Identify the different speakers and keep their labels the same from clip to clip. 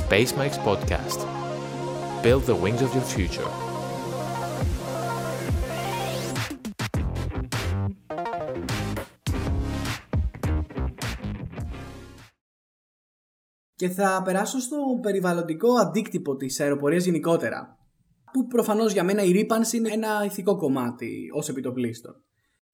Speaker 1: Space Mike's Podcast. Build the wings of your future.
Speaker 2: Και θα περάσω στο περιβαλλοντικό αντίκτυπο της αεροπορίας γενικότερα. Που προφανώς για μένα η ρήπανση είναι ένα ηθικό κομμάτι ως επιτοπλίστων.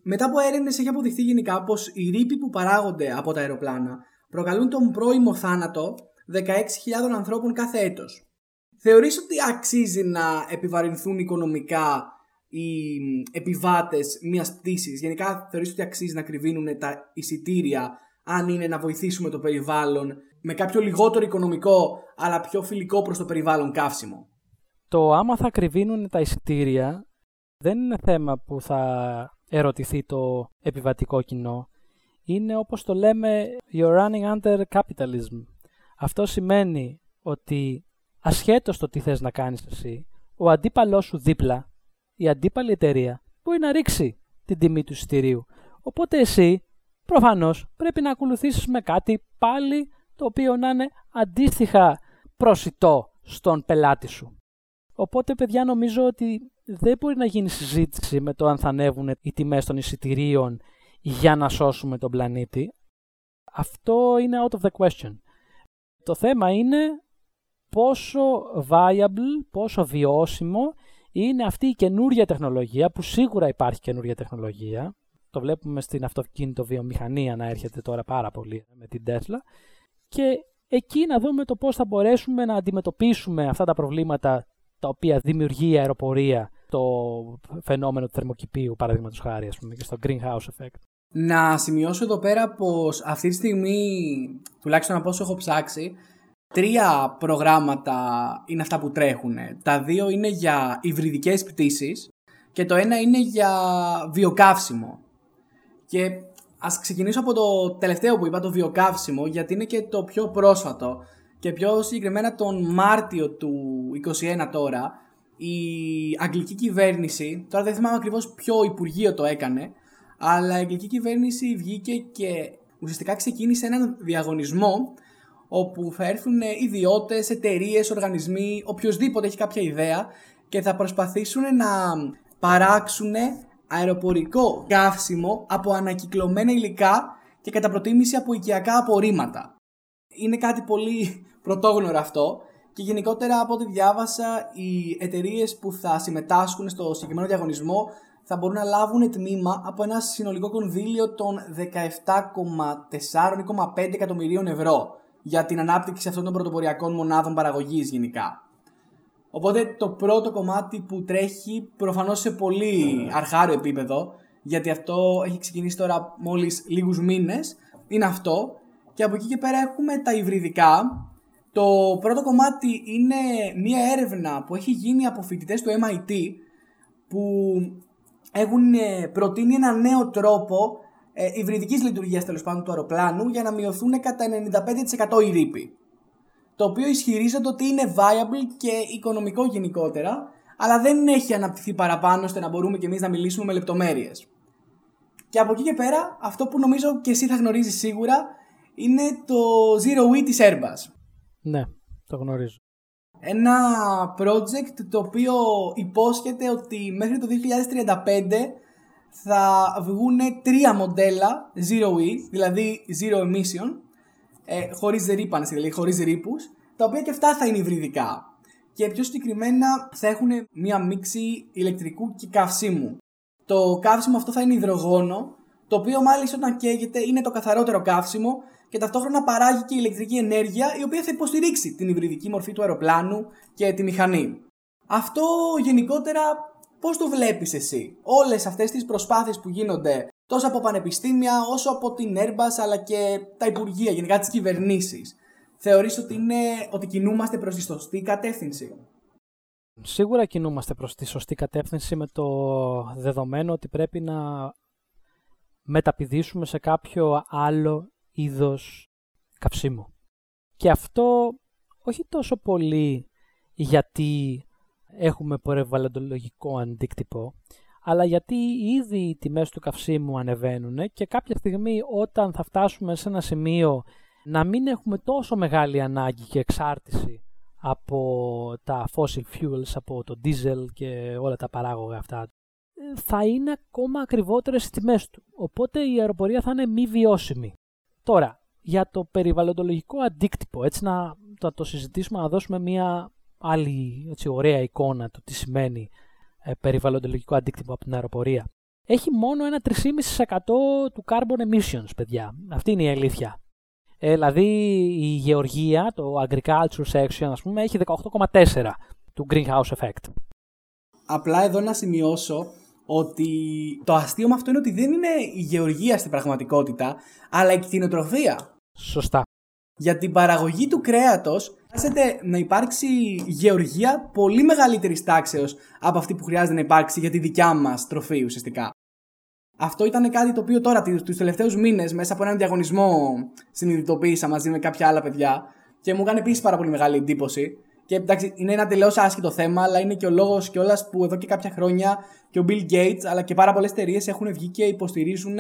Speaker 2: Μετά από έρευνες έχει αποδειχθεί γενικά πως οι ρήποι που παράγονται από τα αεροπλάνα προκαλούν τον πρώιμο θάνατο 16.000 ανθρώπων κάθε έτος. Θεωρείς ότι αξίζει να επιβαρυνθούν οικονομικά οι επιβάτες μιας πτήσης; Γενικά θεωρείς ότι αξίζει να κρυβίνουν τα εισιτήρια αν είναι να βοηθήσουμε το περιβάλλον με κάποιο λιγότερο οικονομικό αλλά πιο φιλικό προς το περιβάλλον καύσιμο;
Speaker 3: Το άμα θα κρυβίνουν τα εισιτήρια δεν είναι θέμα που θα ερωτηθεί το επιβατικό κοινό. Είναι όπως το λέμε «You're running under capitalism». Αυτό σημαίνει ότι ασχέτως το τι θες να κάνεις εσύ, ο αντίπαλός σου δίπλα, η αντίπαλη εταιρεία, μπορεί να ρίξει την τιμή του εισιτηρίου. Οπότε εσύ, προφανώς, πρέπει να ακολουθήσεις με κάτι πάλι το οποίο να είναι αντίστοιχα προσιτό στον πελάτη σου. Οπότε, παιδιά, νομίζω ότι δεν μπορεί να γίνει συζήτηση με το αν θα ανέβουν οι τιμές των εισιτηρίων για να σώσουμε τον πλανήτη. Αυτό είναι out of the question. Το θέμα είναι πόσο viable, πόσο βιώσιμο είναι αυτή η καινούργια τεχνολογία, που σίγουρα υπάρχει καινούργια τεχνολογία. Το βλέπουμε στην αυτοκίνητο βιομηχανία να έρχεται τώρα πάρα πολύ με την Tesla. Και εκεί να δούμε το πώς θα μπορέσουμε να αντιμετωπίσουμε αυτά τα προβλήματα τα οποία δημιουργεί η αεροπορία το φαινόμενο του θερμοκηπίου, παραδείγματος χάρη, ας πούμε, και στο greenhouse effect.
Speaker 2: Να σημειώσω εδώ πέρα πως αυτή τη στιγμή, τουλάχιστον από όσο έχω ψάξει, τρία προγράμματα είναι αυτά που τρέχουν. Τα δύο είναι για υβριδικές πτήσεις και το ένα είναι για βιοκαύσιμο. Και ας ξεκινήσω από το τελευταίο που είπα, το βιοκαύσιμο, γιατί είναι και το πιο πρόσφατο και πιο συγκεκριμένα τον Μάρτιο του 2021 τώρα, η αγγλική κυβέρνηση, τώρα δεν θυμάμαι ακριβώς ποιο υπουργείο το έκανε, αλλά η αγγλική κυβέρνηση βγήκε και ουσιαστικά ξεκίνησε έναν διαγωνισμό όπου θα έρθουν ιδιώτες, εταιρείες, οργανισμοί, οποιοδήποτε έχει κάποια ιδέα και θα προσπαθήσουν να παράξουν αεροπορικό καύσιμο από ανακυκλωμένα υλικά και κατά προτίμηση από οικιακά απορρίμματα. Είναι κάτι πολύ πρωτόγνωρο αυτό και γενικότερα από ό,τι διάβασα οι εταιρείες που θα συμμετάσχουν στο συγκεκριμένο διαγωνισμό θα μπορούν να λάβουν τμήμα από ένα συνολικό κονδύλιο των 17,4-5 εκατομμυρίων ευρώ για την ανάπτυξη αυτών των πρωτοποριακών μονάδων παραγωγής γενικά. Οπότε το πρώτο κομμάτι που τρέχει προφανώς σε πολύ αρχάριο επίπεδο γιατί αυτό έχει ξεκινήσει τώρα μόλις λίγους μήνες είναι αυτό. Και από εκεί και πέρα έχουμε τα υβριδικά. Το πρώτο κομμάτι είναι μια έρευνα που έχει γίνει από φοιτητές του MIT που έχουν ε, προτείνει ένα νέο τρόπο ε, υβριδικής λειτουργίας τέλος πάντων του αεροπλάνου για να μειωθούν κατά 95% οι ρήποι. Το οποίο ισχυρίζονται ότι είναι viable και οικονομικό γενικότερα, αλλά δεν έχει αναπτυχθεί παραπάνω ώστε να μπορούμε και εμείς να μιλήσουμε με λεπτομέρειες. Και από εκεί και πέρα, αυτό που νομίζω και εσύ θα γνωρίζεις σίγουρα, είναι το Zero E της Airbus.
Speaker 3: Ναι, το γνωρίζω.
Speaker 2: Ένα project το οποίο υπόσχεται ότι μέχρι το 2035 θα βγουν τρία μοντέλα Zero E, δηλαδή Zero Emission, ε, χωρίς ρήπανση, δηλαδή χωρίς ρήπους, τα οποία και αυτά θα είναι υβριδικά. Και πιο συγκεκριμένα θα έχουν μία μίξη ηλεκτρικού και καυσίμου. Το καύσιμο αυτό θα είναι υδρογόνο, το οποίο μάλιστα όταν καίγεται είναι το καθαρότερο καύσιμο και ταυτόχρονα παράγει και ηλεκτρική ενέργεια η οποία θα υποστηρίξει την υβριδική μορφή του αεροπλάνου και τη μηχανή. Αυτό γενικότερα πώς το βλέπεις εσύ; Όλες αυτές τις προσπάθειες που γίνονται τόσο από πανεπιστήμια όσο από την Airbus αλλά και τα υπουργεία, γενικά τις κυβερνήσεις. Θεωρείς ότι, είναι, ότι κινούμαστε προς τη σωστή κατεύθυνση;
Speaker 3: Σίγουρα κινούμαστε προς τη σωστή κατεύθυνση με το δεδομένο ότι πρέπει να μεταπηδήσουμε σε κάποιο άλλο είδος καυσίμου. Και αυτό όχι τόσο πολύ γιατί έχουμε περιβαλλοντολογικό αντίκτυπο, αλλά γιατί ήδη οι τιμές του καυσίμου ανεβαίνουν και κάποια στιγμή όταν θα φτάσουμε σε ένα σημείο να μην έχουμε τόσο μεγάλη ανάγκη και εξάρτηση από τα fossil fuels, από το diesel και όλα τα παράγωγα αυτά, θα είναι ακόμα ακριβότερες οι τιμές του. Οπότε η αεροπορία θα είναι μη βιώσιμη. Τώρα, για το περιβαλλοντολογικό αντίκτυπο, έτσι να το, το συζητήσουμε, να δώσουμε μια άλλη έτσι, ωραία εικόνα του τι σημαίνει ε, περιβαλλοντολογικό αντίκτυπο από την αεροπορία. Έχει μόνο ένα 3,5% του carbon emissions, παιδιά. Αυτή είναι η αλήθεια. Ε, δηλαδή η γεωργία, το agriculture section, ας πούμε, έχει 18,4% του greenhouse effect.
Speaker 2: Απλά εδώ να σημειώσω ότι το αστείο με αυτό είναι ότι δεν είναι η γεωργία στην πραγματικότητα, αλλά η κτηνοτροφία.
Speaker 3: Σωστά.
Speaker 2: Για την παραγωγή του κρέατος χρειάζεται να υπάρξει γεωργία πολύ μεγαλύτερης τάξεως από αυτή που χρειάζεται να υπάρξει για τη δικιά μας τροφή ουσιαστικά. Αυτό ήταν κάτι το οποίο τώρα τους τελευταίους μήνες μέσα από έναν διαγωνισμό συνειδητοποίησα μαζί με κάποια άλλα παιδιά και μου έκανε επίσης πάρα πολύ μεγάλη εντύπωση. Και εντάξει, είναι ένα τελείως άσχητο θέμα, αλλά είναι και ο λόγος κιόλας που εδώ και κάποια χρόνια και ο Bill Gates αλλά και πάρα πολλές εταιρείες έχουν βγει και υποστηρίζουν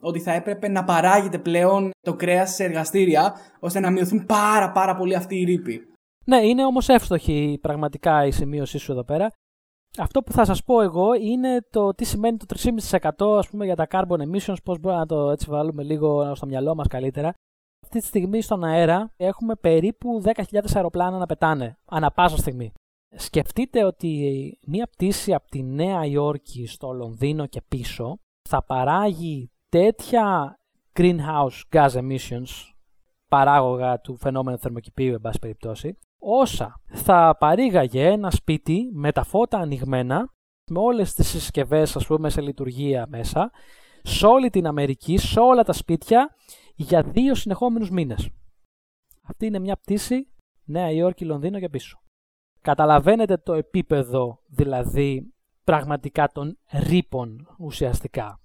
Speaker 2: ότι θα έπρεπε να παράγεται πλέον το κρέας σε εργαστήρια ώστε να μειωθούν πάρα πάρα πολύ αυτοί οι ρήποι.
Speaker 3: Ναι, είναι όμως εύστοχη πραγματικά η σημείωσή σου εδώ πέρα. Αυτό που θα σας πω εγώ είναι το τι σημαίνει το 3,5% ας πούμε για τα carbon emissions, πώς μπορούμε να το έτσι βάλουμε λίγο στο μυαλό μας καλύτερα. Αυτή τη στιγμή στον αέρα έχουμε περίπου 10.000 αεροπλάνα να πετάνε, ανά πάσα στιγμή. Σκεφτείτε ότι μία πτήση από τη Νέα Υόρκη στο Λονδίνο και πίσω θα παράγει τέτοια greenhouse gas emissions, παράγωγα του φαινόμενου θερμοκηπίου, εν πάση περιπτώσει, όσα θα παρήγαγε ένα σπίτι με τα φώτα ανοιγμένα, με όλες τις συσκευές ας πούμε σε λειτουργία μέσα, σε όλη την Αμερική, σε όλα τα σπίτια, για δύο συνεχόμενους μήνες. Αυτή είναι μια πτήση Νέα Υόρκη, Λονδίνο και πίσω. Καταλαβαίνετε το επίπεδο δηλαδή πραγματικά των ρήπων ουσιαστικά.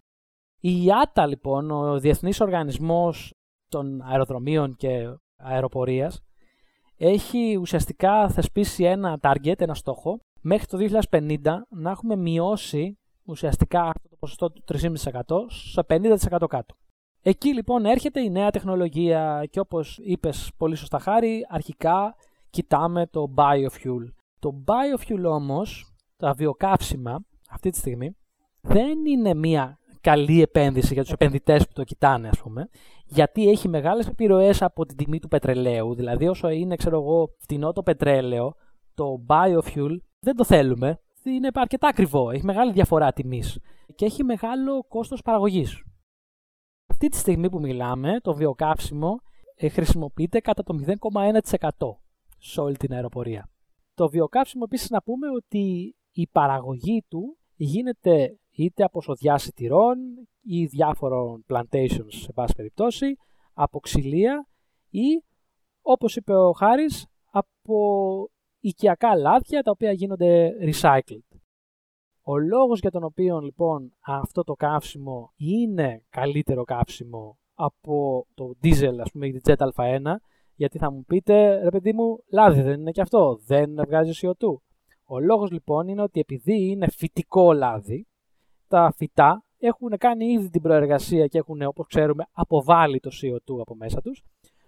Speaker 3: Η IATA λοιπόν, ο Διεθνής Οργανισμός των Αεροδρομίων και Αεροπορίας, έχει ουσιαστικά θεσπίσει ένα target, ένα στόχο, μέχρι το 2050 να έχουμε μειώσει ουσιαστικά αυτό το ποσοστό του 3,5% σε 50% κάτω. Εκεί λοιπόν έρχεται η νέα τεχνολογία και όπως είπες πολύ σωστά χάρη, αρχικά κοιτάμε το biofuel. Το biofuel όμως, τα βιοκαύσιμα αυτή τη στιγμή, δεν είναι μια καλή επένδυση για τους επενδυτές που το κοιτάνε ας πούμε, γιατί έχει μεγάλες επιρροές από την τιμή του πετρελαίου, δηλαδή όσο είναι ξέρω εγώ φτηνό το πετρέλαιο, το biofuel δεν το θέλουμε, είναι αρκετά ακριβό, έχει μεγάλη διαφορά τιμής και έχει μεγάλο κόστος παραγωγής. Αυτή τη στιγμή που μιλάμε, το βιοκαύσιμο ε, χρησιμοποιείται κατά το 0,1% σε όλη την αεροπορία. Το βιοκαύσιμο επίσης να πούμε ότι η παραγωγή του γίνεται είτε από σοδιά σιτηρών ή διάφορων plantations σε πάση περιπτώσει, από ξυλία ή όπως είπε ο Χάρης από οικιακά λάδια τα οποία γίνονται recycled. Ο λόγος για τον οποίο λοιπόν αυτό το καύσιμο είναι καλύτερο καύσιμο από το diesel ας πούμε ή τη Jet Α1 γιατί θα μου πείτε ρε παιδί μου λάδι δεν είναι και αυτό, δεν βγάζει CO2. Ο λόγος λοιπόν είναι ότι επειδή είναι φυτικό λάδι τα φυτά έχουν κάνει ήδη την προεργασία και έχουν, όπως ξέρουμε, αποβάλει το CO2 από μέσα τους.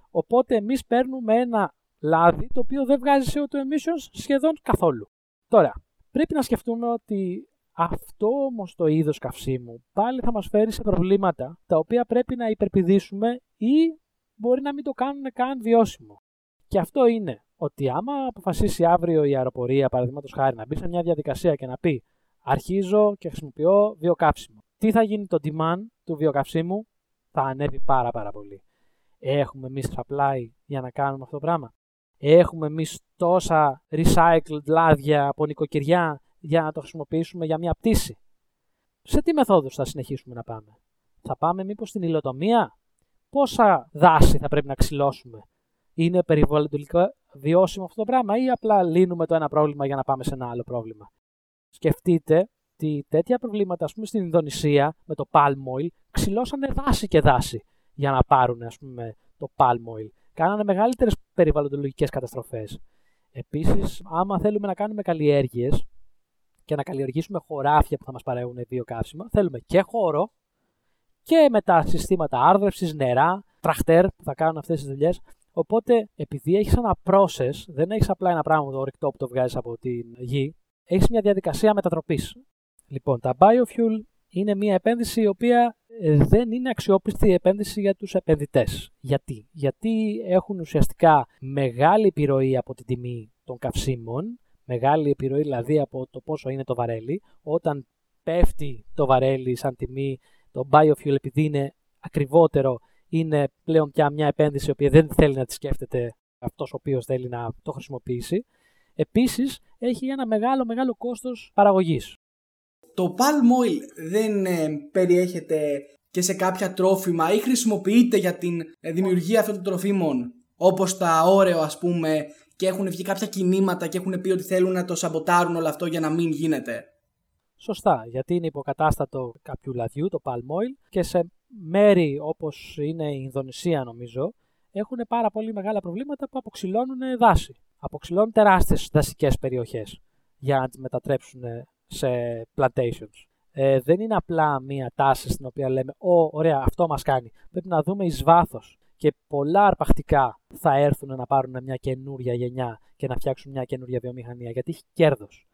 Speaker 3: Οπότε εμείς παίρνουμε ένα λάδι το οποίο δεν βγάζει CO2 emissions σχεδόν καθόλου. Τώρα, πρέπει να σκεφτούμε ότι αυτό όμως το είδος καυσίμου πάλι θα μας φέρει σε προβλήματα τα οποία πρέπει να υπερπηδήσουμε ή μπορεί να μην το κάνουν καν βιώσιμο. Και αυτό είναι ότι άμα αποφασίσει αύριο η αεροπορία, παραδείγματος χάρη, να μπει σε μια διαδικασία και να πει αρχίζω και χρησιμοποιώ βιοκαύσιμο. Τι θα γίνει το demand του βιοκαυσίμου, θα ανέβει πάρα πάρα πολύ. Έχουμε εμείς supply για να κάνουμε αυτό το πράγμα; Έχουμε εμείς τόσα recycled λάδια από νοικοκυριά για να το χρησιμοποιήσουμε για μια πτήση. Σε τι μεθόδους θα συνεχίσουμε να πάμε; Θα πάμε μήπως στην υλοτομία; Πόσα δάση θα πρέπει να ξυλώσουμε; Είναι περιβαλλοντικά βιώσιμο αυτό το πράγμα ή απλά λύνουμε το ένα πρόβλημα για να πάμε σε ένα άλλο πρόβλημα; Σκεφτείτε ότι τέτοια προβλήματα, ας πούμε, στην Ινδονησία με το palm oil, ξυλώσανε δάση και δάση για να πάρουν, ας πούμε, το palm oil. Κάνανε μεγαλύτερες περιβαλλοντολογικές καταστροφές. Επίσης, άμα θέλουμε να κάνουμε καλλιέργειες και να καλλιεργήσουμε χωράφια που θα μας παρέχουν βιοκαύσιμα, θέλουμε και χώρο και μετά συστήματα άρδρευσης, νερά, τραχτέρ που θα κάνουν αυτές τις δουλειές. Οπότε, επειδή έχεις ένα process, δεν έχεις απλά ένα πράγμα το ορυκτό που το βγάζεις από την γη, έχεις μια διαδικασία μετατροπής. Λοιπόν, τα biofuel είναι μια επένδυση η οποία ε, δεν είναι αξιόπιστη επένδυση για τους επενδυτές. Γιατί; Γιατί έχουν ουσιαστικά μεγάλη επιρροή από την τιμή των καυσίμων, μεγάλη επιρροή δηλαδή από το πόσο είναι το βαρέλι. Όταν πέφτει το βαρέλι σαν τιμή, το biofuel επειδή είναι ακριβότερο, είναι πλέον πια μια επένδυση η οποία δεν θέλει να τη σκέφτεται αυτός ο οποίος θέλει να το χρησιμοποιήσει. Επίσης, έχει ένα μεγάλο μεγάλο κόστος παραγωγής.
Speaker 2: Το palm oil δεν ε, περιέχεται και σε κάποια τρόφιμα ή χρησιμοποιείται για την ε, δημιουργία αυτών των τροφίμων όπως τα όρεο ας πούμε και έχουν βγει κάποια κινήματα και έχουν πει ότι θέλουν να το σαμποτάρουν όλο αυτό για να μην γίνεται.
Speaker 3: Σωστά, γιατί είναι υποκατάστατο κάποιου λαδιού, το palm oil, και σε μέρη όπως είναι η Ινδονησία νομίζω, έχουν πάρα πολύ μεγάλα προβλήματα που αποξηλώνουν δάση. Αποξηλώνουν τεράστιες δασικές περιοχές για να τις μετατρέψουν σε plantations. Ε, δεν είναι απλά μία τάση στην οποία λέμε «Ω, ωραία, αυτό μας κάνει». Πρέπει να δούμε εις βάθος και πολλά αρπακτικά θα έρθουν να πάρουν μια καινούρια γενιά και να φτιάξουν μια καινούρια βιομηχανία γιατί έχει κέρδος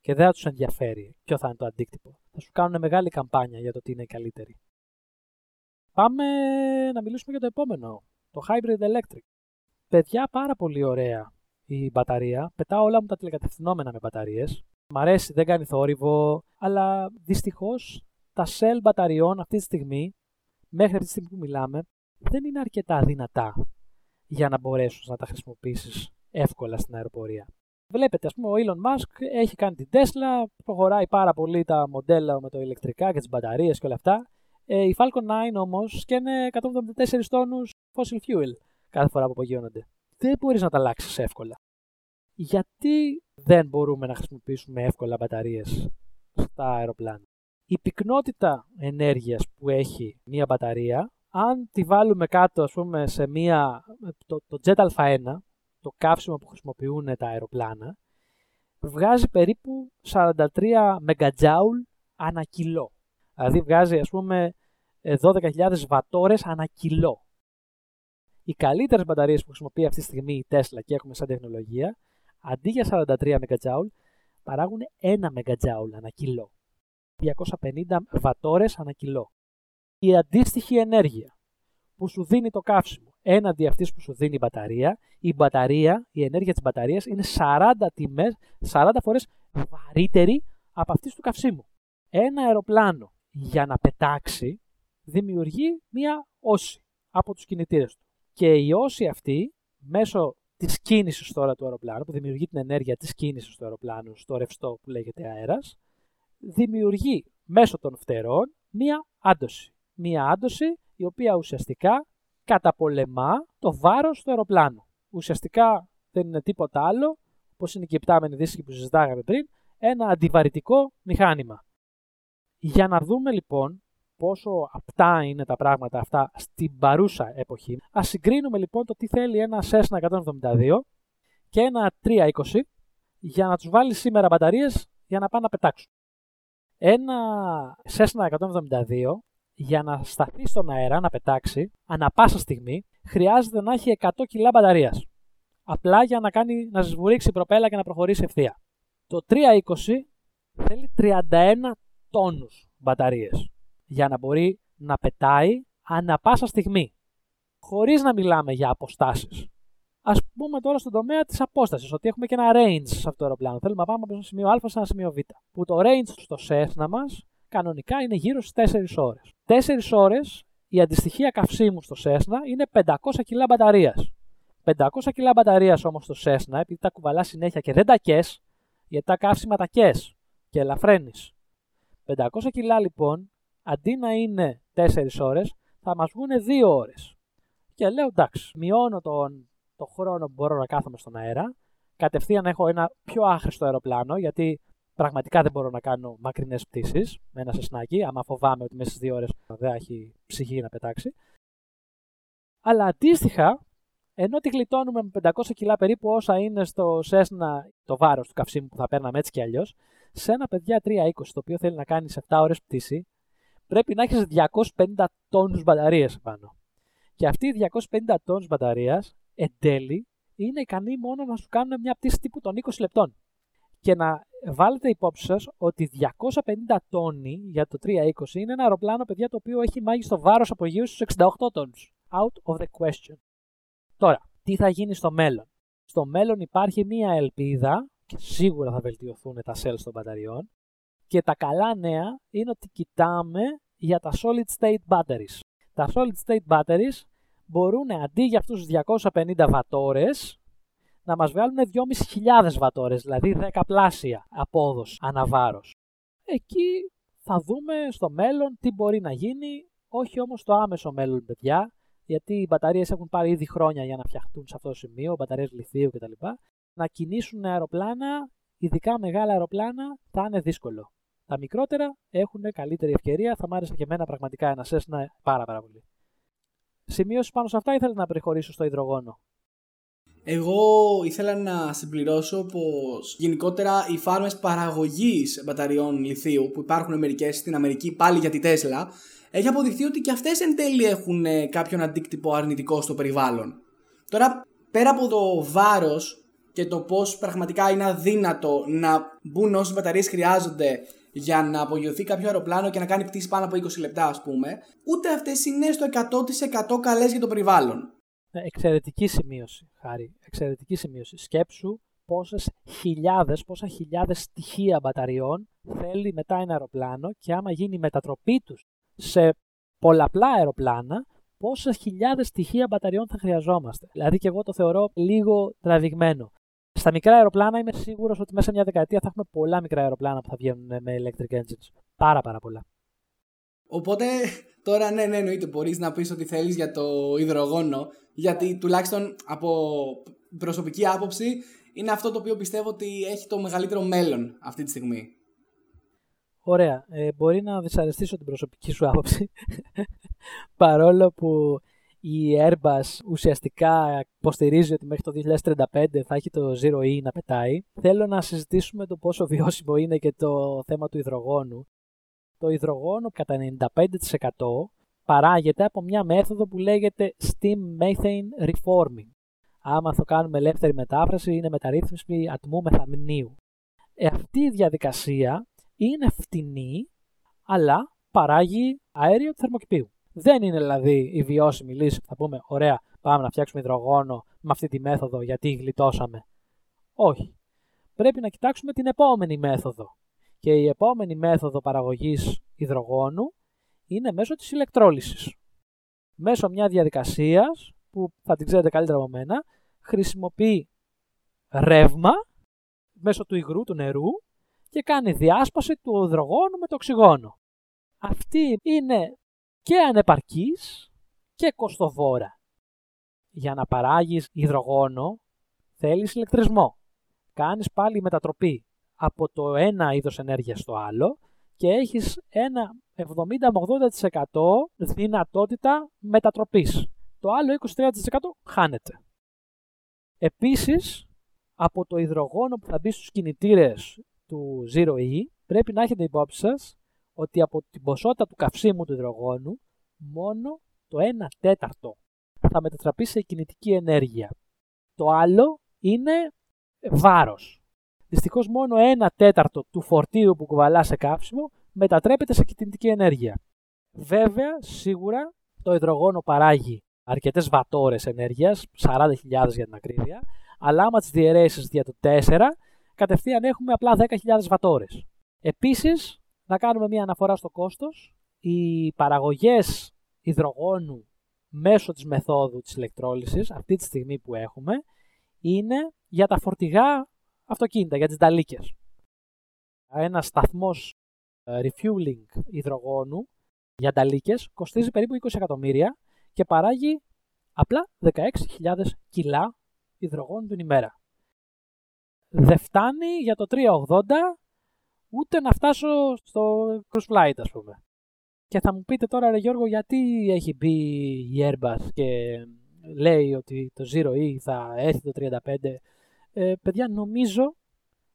Speaker 3: και δεν θα τους ενδιαφέρει ποιο θα είναι το αντίκτυπο. Θα σου κάνουν μεγάλη καμπάνια για το τι είναι καλύτερη. Πάμε να μιλήσουμε για το επόμενο, το Hybrid Electric. Παιδιά, πάρα πολύ ωραία η μπαταρία. Πετάω όλα μου τα τηλεκατευθυνόμενα με μπαταρίες. Μ' αρέσει, δεν κάνει θόρυβο, αλλά δυστυχώς τα cell μπαταριών αυτή τη στιγμή, μέχρι τη στιγμή που μιλάμε, δεν είναι αρκετά δυνατά για να μπορέσουν να τα χρησιμοποιήσεις εύκολα στην αεροπορία. Βλέπετε, ας πούμε, ο Elon Musk έχει κάνει την Tesla, προχωράει πάρα πολύ τα μοντέλα με το ηλεκτρικά και τις μπαταρίες και όλα αυτά. Ε, η Falcon 9 όμως σκένε 174 τόνους fossil fuel κάθε φορά που απογειώνονται. Δεν μπορείς να τα αλλάξεις εύκολα. Γιατί δεν μπορούμε να χρησιμοποιήσουμε εύκολα μπαταρίες στα αεροπλάνα; Η πυκνότητα ενέργειας που έχει μία μπαταρία, αν τη βάλουμε κάτω ας πούμε σε μία, το, το Jet Α1, το καύσιμο που χρησιμοποιούν τα αεροπλάνα, βγάζει περίπου 43 MJ ανά κιλό. Δηλαδή βγάζει ας πούμε 12.000 βατόρες ανά κιλό. Οι καλύτερες μπαταρίες που χρησιμοποιεί αυτή τη στιγμή η Tesla και έχουμε σαν τεχνολογία αντί για 43 MJ, παράγουν 1 MJ ανά κιλό. 250 βατόρες ανά κιλό. Η αντίστοιχη ενέργεια που σου δίνει το καύσιμο έναντι αυτής που σου δίνει η μπαταρία, η μπαταρία, η ενέργεια της μπαταρίας είναι 40, τιμές, 40 φορές βαρύτερη από αυτής του καυσίμου. Ένα αεροπλάνο για να πετάξει δημιουργεί μία όση από τους κινητήρες του. Και η όση αυτή μέσω της κίνησης τώρα του αεροπλάνου, που δημιουργεί την ενέργεια της κίνησης του αεροπλάνου στο ρευστό που λέγεται αέρας, δημιουργεί μέσω των φτερών μία άντωση. Μία άντωση η οποία ουσιαστικά καταπολεμά το βάρος του αεροπλάνου. Ουσιαστικά δεν είναι τίποτα άλλο, όπως είναι και η πτάμενη δίσκη που συζητάγαμε πριν, ένα αντιβαρυτικό μηχάνημα. Για να δούμε λοιπόν πόσο απτά είναι τα πράγματα αυτά στην παρούσα εποχή. Α συγκρίνουμε λοιπόν το τι θέλει ένα Cessna 172 και ένα 320 για να τους βάλει σήμερα μπαταρίες για να πάνε να πετάξουν. Ένα Cessna 172 για να σταθεί στον αέρα να πετάξει, ανα πάσα στιγμή, χρειάζεται να έχει 100 κιλά μπαταρίας. Απλά για να, κάνει, να σβουρίξει η προπέλα και να προχωρήσει ευθεία. Το 320 θέλει 31 τόνους μπαταρίες για να μπορεί να πετάει ανα πάσα στιγμή, χωρίς να μιλάμε για αποστάσεις. Ας πούμε τώρα στον τομέα της απόστασης, ότι έχουμε και ένα range σε αυτό το αεροπλάνο. Θέλουμε να πάμε από ένα σημείο Α σε ένα σημείο Β. Που το range στο Cessna μας κανονικά είναι γύρω στις 4 ώρες. 4 ώρες η αντιστοιχεία καυσίμου στο Cessna είναι 500 κιλά μπαταρίας. 500 κιλά μπαταρίας όμως στο Cessna, επειδή τα κουβαλά συνέχεια και δεν τα κες, γιατί τα καύσιμα τα κες και ελαφραίνεις. 500 κιλά λοιπόν αντί να είναι 4 ώρες, θα μας βγουν 2 ώρες. Και λέω εντάξει, μειώνω τον, το χρόνο που μπορώ να κάθομαι στον αέρα. Κατευθείαν έχω ένα πιο άχρηστο αεροπλάνο, γιατί πραγματικά δεν μπορώ να κάνω μακρινές πτήσεις με ένα σεσνάκι, άμα φοβάμαι ότι μέσα στις 2 ώρες δεν έχει ψυχή να πετάξει. Αλλά αντίστοιχα, ενώ τη γλιτώνουμε με 500 κιλά περίπου όσα είναι στο Σέσνα το βάρος του καυσίμου που θα παίρναμε έτσι κι αλλιώς, σε ένα παιδιά 320 το οποίο θέλει να κάνει σε 7 ώρες πτήση, πρέπει να έχεις 250 τόνους μπαταρίες πάνω. Και αυτή οι 250 τόνους μπαταρίας εν τέλει είναι ικανή μόνο να σου κάνουν μια πτήση τύπου των 20 λεπτών. Και να βάλετε υπόψη σας ότι 250 τόνοι για το 320 είναι ένα αεροπλάνο, παιδιά, το οποίο έχει μάγιστο βάρος απογείου στους 68 τόνους. Out of the question. Τώρα, τι θα γίνει στο μέλλον; Στο μέλλον υπάρχει μία ελπίδα και σίγουρα θα βελτιωθούν τα cells των μπαταριών και τα καλά νέα είναι ότι κοιτάμε για τα solid state batteries. Τα solid state batteries μπορούν αντί για αυτούς τους 250 βατόρες να μας βγάλουν 2.500 βατόρες, δηλαδή 10 πλάσια απόδοση αναβάρος. Εκεί θα δούμε στο μέλλον τι μπορεί να γίνει, όχι όμως το άμεσο μέλλον παιδιά, γιατί οι μπαταρίες έχουν πάρει ήδη χρόνια για να φτιαχτούν σε αυτό το σημείο, μπαταρίες λιθίου κτλ. Να κινήσουν αεροπλάνα, ειδικά μεγάλα αεροπλάνα, θα είναι δύσκολο. Τα μικρότερα έχουν καλύτερη ευκαιρία, θα μ' άρεσε και εμένα πραγματικά ένα Cessna πάρα πάρα πολύ. Σημείωση πάνω σε αυτά ήθελα να προχωρήσω στο υδρογόνο.
Speaker 2: Εγώ ήθελα να συμπληρώσω πως γενικότερα οι φάρμες παραγωγής μπαταριών λιθίου που υπάρχουν μερικές στην Αμερική πάλι για τη Τέσλα έχει αποδειχθεί ότι και αυτές εν τέλει έχουν ε, κάποιον αντίκτυπο αρνητικό στο περιβάλλον. Τώρα πέρα από το βάρος και το πώς πραγματικά είναι αδύνατο να μπουν όσες μπαταρίες χρειάζονται για να απογειωθεί κάποιο αεροπλάνο και να κάνει πτήση πάνω από 20 λεπτά ας πούμε, ούτε αυτές είναι στο 100% καλές για το περιβάλλον.
Speaker 3: Ναι, εξαιρετική σημείωση, Χάρη. Εξαιρετική σημείωση. Σκέψου πόσες χιλιάδες, πόσα χιλιάδες στοιχεία μπαταριών θέλει μετά ένα αεροπλάνο και άμα γίνει η μετατροπή τους σε πολλαπλά αεροπλάνα, πόσες χιλιάδες στοιχεία μπαταριών θα χρειαζόμαστε. Δηλαδή και εγώ το θεωρώ λίγο τραβηγμένο. Στα μικρά αεροπλάνα είμαι σίγουρος ότι μέσα σε μια δεκαετία θα έχουμε πολλά μικρά αεροπλάνα που θα βγαίνουν με electric engines. Πάρα πάρα πολλά.
Speaker 2: Οπότε τώρα ναι, ναι, εννοείται. Μπορείς να πεις ότι θέλεις για το υδρογόνο, γιατί τουλάχιστον από προσωπική άποψη είναι αυτό το οποίο πιστεύω ότι έχει το μεγαλύτερο μέλλον αυτή τη στιγμή.
Speaker 3: Ωραία. Ε, μπορεί να δυσαρεστήσω την προσωπική σου άποψη. Παρόλο που η Airbus ουσιαστικά υποστηρίζει ότι μέχρι το 2035 θα έχει το Zero E να πετάει. Θέλω να συζητήσουμε το πόσο βιώσιμο είναι και το θέμα του υδρογόνου. Το υδρογόνο κατά 95% παράγεται από μια μέθοδο που λέγεται Steam Methane Reforming. Άμα θα κάνουμε ελεύθερη μετάφραση, είναι μεταρρύθμιση ατμού μεθαμνίου. Ε, αυτή η διαδικασία είναι φτηνή, αλλά παράγει αέριο του θερμοκηπίου. Δεν είναι δηλαδή η βιώσιμη λύση που θα πούμε: Ωραία, πάμε να φτιάξουμε υδρογόνο με αυτή τη μέθοδο γιατί γλιτώσαμε. Όχι. Πρέπει να κοιτάξουμε την επόμενη μέθοδο. Και η επόμενη μέθοδο παραγωγής υδρογόνου είναι μέσω της ηλεκτρόλυσης. Μέσω μιας διαδικασίας που θα την ξέρετε καλύτερα από μένα, χρησιμοποιεί ρεύμα μέσω του υγρού, του νερού και κάνει διάσπαση του υδρογόνου με το οξυγόνο. Αυτή είναι και ανεπαρκής και κοστοβόρα. Για να παράγεις υδρογόνο θέλεις ηλεκτρισμό. Κάνεις πάλι μετατροπή από το ένα είδος ενέργειας στο άλλο και έχεις ένα 70-80% δυνατότητα μετατροπής. Το άλλο 20-30% χάνεται. Επίσης, από το υδρογόνο που θα μπει στους κινητήρες του Zero E, πρέπει να έχετε υπόψη σας ότι από την ποσότητα του καυσίμου του υδρογόνου, μόνο το 1 τέταρτο θα μετατραπεί σε κινητική ενέργεια. Το άλλο είναι βάρος. Δυστυχώς μόνο 1 τέταρτο του φορτίου που κουβαλάς σε καύσιμο μετατρέπεται σε κινητική ενέργεια. Βέβαια, σίγουρα το υδρογόνο παράγει αρκετές βατόρες ενέργειας, 40.000 για την ακρίβεια, αλλά άμα τις διαιρέσεις για το 4, κατευθείαν έχουμε απλά 10.000 βατόρες. Επίσης, να κάνουμε μια αναφορά στο κόστος. Οι παραγωγές υδρογόνου μέσω της μεθόδου της ηλεκτρόλυσης, αυτή τη στιγμή που έχουμε, είναι για τα φορτηγά αυτοκίνητα, για τις νταλίκες. Ένα σταθμός ε, refueling υδρογόνου για νταλίκες κοστίζει περίπου 20 εκατομμύρια και παράγει απλά 16.000 κιλά υδρογόνου την ημέρα. Δεν φτάνει για το 380 ούτε να φτάσω στο cruise flight ας πούμε. Και θα μου πείτε τώρα ρε Γιώργο γιατί έχει μπει η Airbus και λέει ότι το Zero E θα έρθει το 35. Ε, παιδιά νομίζω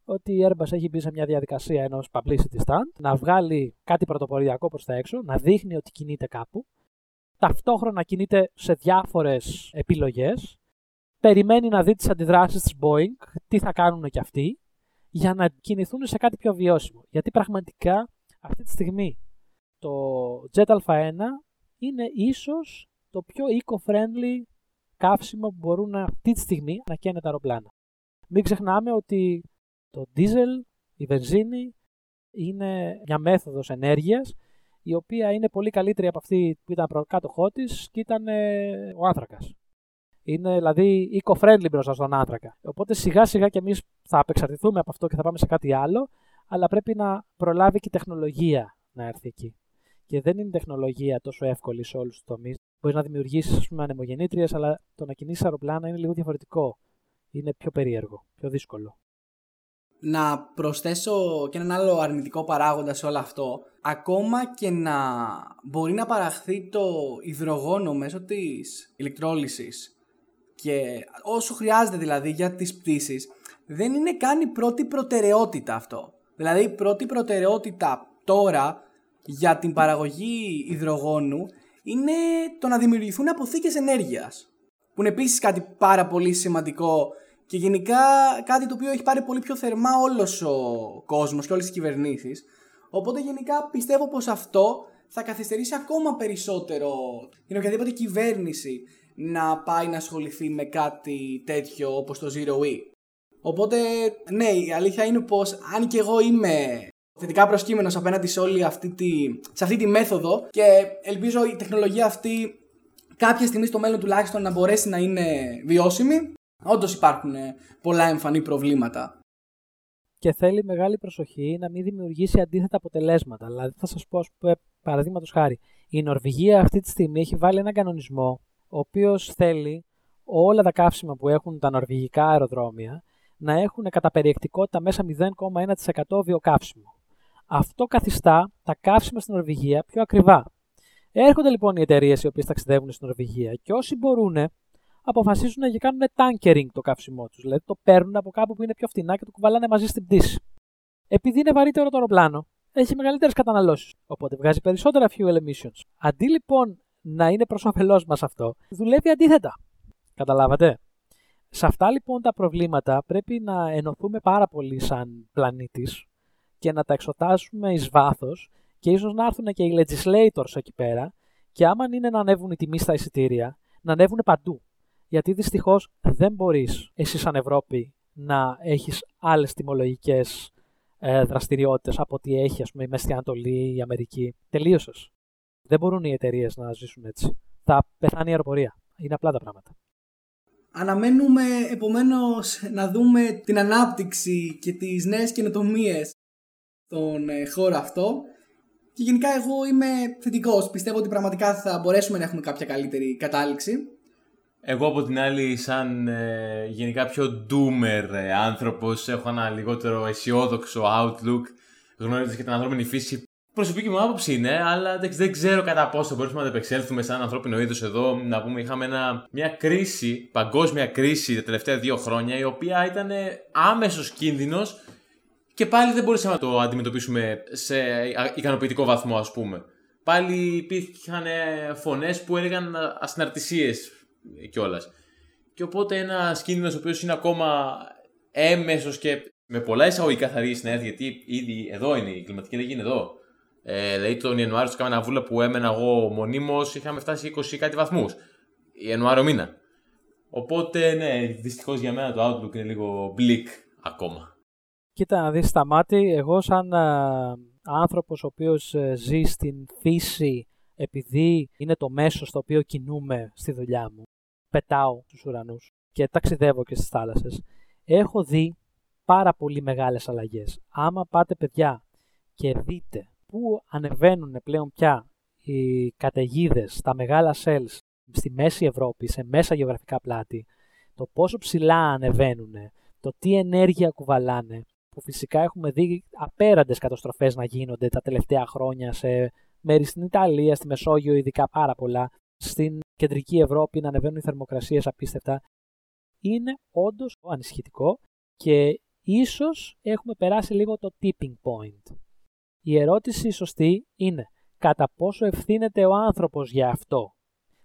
Speaker 3: ότι η Airbus έχει μπει σε μια διαδικασία ενός publicity stand να βγάλει κάτι πρωτοποριακό προς τα έξω, να δείχνει ότι κινείται κάπου ταυτόχρονα κινείται σε διάφορες επιλογές, περιμένει να δει τις αντιδράσεις της Boeing, τι θα κάνουν και αυτοί, για να κινηθούν σε κάτι πιο βιώσιμο. Γιατί πραγματικά αυτή τη στιγμή το Jet Α1 είναι ίσως το πιο eco-friendly καύσιμο που μπορούν αυτή τη στιγμή να καίνε τα αεροπλάνα. Μην ξεχνάμε ότι το diesel, η βενζίνη, είναι μια μέθοδος ενέργειας η οποία είναι πολύ καλύτερη από αυτή που ήταν προκάτοχό της και ήταν ε, ο άνθρακας. Είναι δηλαδή eco-friendly μπροστά στον άνθρακα. Οπότε σιγά σιγά και εμείς θα απεξαρτηθούμε από αυτό και θα πάμε σε κάτι άλλο, αλλά πρέπει να προλάβει και η τεχνολογία να έρθει εκεί. Και δεν είναι η τεχνολογία τόσο εύκολη σε όλους τους τομείς. Μπορείς να δημιουργήσεις ανεμογεννήτριες, αλλά το να κινήσεις αεροπλάνα είναι λίγο διαφορετικό. Είναι πιο περίεργο, πιο δύσκολο
Speaker 2: να προσθέσω και έναν άλλο αρνητικό παράγοντα σε όλο αυτό. Ακόμα και να μπορεί να παραχθεί το υδρογόνο μέσω της ηλεκτρόλυσης και όσο χρειάζεται δηλαδή για τις πτήσεις, δεν είναι καν η πρώτη προτεραιότητα αυτό. Δηλαδή η πρώτη προτεραιότητα τώρα για την παραγωγή υδρογόνου είναι το να δημιουργηθούν αποθήκες ενέργειας. Που είναι επίσης κάτι πάρα πολύ σημαντικό και γενικά κάτι το οποίο έχει πάρει πολύ πιο θερμά όλος ο κόσμος και όλες οι κυβερνήσεις. Οπότε γενικά πιστεύω πως αυτό θα καθυστερήσει ακόμα περισσότερο την οποιαδήποτε κυβέρνηση να πάει να ασχοληθεί με κάτι τέτοιο όπως το Zero E. Οπότε ναι, η αλήθεια είναι πως αν και εγώ είμαι θετικά προσκύμενος απέναντι σε όλη αυτή τη, σε αυτή τη μέθοδο και ελπίζω η τεχνολογία αυτή κάποια στιγμή στο μέλλον τουλάχιστον να μπορέσει να είναι βιώσιμη Όντως υπάρχουν ε, πολλά εμφανή προβλήματα.
Speaker 3: Και θέλει μεγάλη προσοχή να μην δημιουργήσει αντίθετα αποτελέσματα. Δηλαδή, θα σας πω, παραδείγματος χάρη, η Νορβηγία αυτή τη στιγμή έχει βάλει έναν κανονισμό, ο οποίος θέλει όλα τα καύσιμα που έχουν τα νορβηγικά αεροδρόμια να έχουν κατά περιεκτικότητα μέσα 0,1% βιοκαύσιμο. Αυτό καθιστά τα καύσιμα στην Νορβηγία πιο ακριβά. Έρχονται λοιπόν οι εταιρείες οι οποίες ταξιδεύουν στην Νορβηγία και όσοι μπορούν αποφασίζουν να κάνουν tankering το καύσιμό τους. Δηλαδή το παίρνουν από κάπου που είναι πιο φτηνά και το κουβαλάνε μαζί στην πτήση. Επειδή είναι βαρύτερο το αεροπλάνο, έχει μεγαλύτερες καταναλώσεις. Οπότε βγάζει περισσότερα fuel emissions. Αντί λοιπόν να είναι προς όφελός μας αυτό, δουλεύει αντίθετα. Καταλάβατε; Σε αυτά λοιπόν τα προβλήματα πρέπει να ενωθούμε πάρα πολύ σαν πλανήτης και να τα εξωτάσουμε εις βάθος και ίσως να έρθουν και οι legislators εκεί πέρα και άμα είναι να ανέβουν οι τιμοί στα εισιτήρια, να ανέβουν παντού γιατί δυστυχώς δεν μπορείς εσύ σαν Ευρώπη να έχεις άλλες τιμολογικές ε, δραστηριότητες από ό,τι έχει ας πούμε, η Μέση Ανατολή, η Αμερική. Τελείωσες. Δεν μπορούν οι εταιρείες να ζήσουν έτσι. Θα πεθάνει η αεροπορία. Είναι απλά τα πράγματα.
Speaker 2: Αναμένουμε επομένως να δούμε την ανάπτυξη και τις νέες καινοτομίες στον ε, χώρο αυτό και γενικά εγώ είμαι θετικός. Πιστεύω ότι πραγματικά θα μπορέσουμε να έχουμε κάποια καλύτερη κατάληξη.
Speaker 4: Εγώ από την άλλη, σαν ε, γενικά πιο doomer ε, άνθρωπος, έχω ένα λιγότερο αισιόδοξο outlook, γνωρίζοντας και την ανθρώπινη φύση. Προσωπική μου άποψη είναι, αλλά δεν ξέρω κατά πόσο μπορούμε να αντεπεξέλθουμε σαν ανθρώπινο είδος εδώ. Να πούμε, είχαμε ένα, μια κρίση, παγκόσμια κρίση τα τελευταία δύο χρόνια, η οποία ήταν άμεσος κίνδυνος και πάλι δεν μπορούσαμε να το αντιμετωπίσουμε σε ικανοποιητικό βαθμό, ας πούμε. Πάλι υπήρχαν φωνές που έλεγαν ασυναρτησίες κιόλας. Και οπότε ένα κίνδυνος ο οποίος είναι ακόμα έμεσος και με πολλά εισαγωγικά θα ρίξει στην γιατί ήδη εδώ είναι η κλιματική αλλαγή, είναι εδώ. Ε, δηλαδή τον Ιανουάριο, τους ένα βούλα που έμενα εγώ μονίμως, είχαμε φτάσει 20 κάτι βαθμούς. Ιανουάριο μήνα. Οπότε, ναι, δυστυχώς για μένα το outlook είναι λίγο bleak ακόμα.
Speaker 3: Κοίτα να δεις στα μάτια, εγώ σαν α, άνθρωπος ο οποίος ε, ζει στην φύση επειδή είναι το μέσο στο οποίο κινούμε στη δουλειά μου, πετάω στους ουρανούς και ταξιδεύω και στις θάλασσες, έχω δει πάρα πολύ μεγάλες αλλαγές. Άμα πάτε παιδιά και δείτε πού ανεβαίνουν πλέον πια οι καταιγίδες, τα μεγάλα cells στη Μέση Ευρώπη, σε μέσα γεωγραφικά πλάτη, το πόσο ψηλά ανεβαίνουν, το τι ενέργεια κουβαλάνε, που φυσικά έχουμε δει απέραντες καταστροφές να γίνονται τα τελευταία χρόνια σε μέρη στην Ιταλία, στη Μεσόγειο, ειδικά πάρα πολλά, στην κεντρική Ευρώπη να ανεβαίνουν οι θερμοκρασίες απίστευτα. Είναι όντως ανησυχητικό και ίσως έχουμε περάσει λίγο το tipping point. Η ερώτηση σωστή είναι κατά πόσο ευθύνεται ο άνθρωπος για αυτό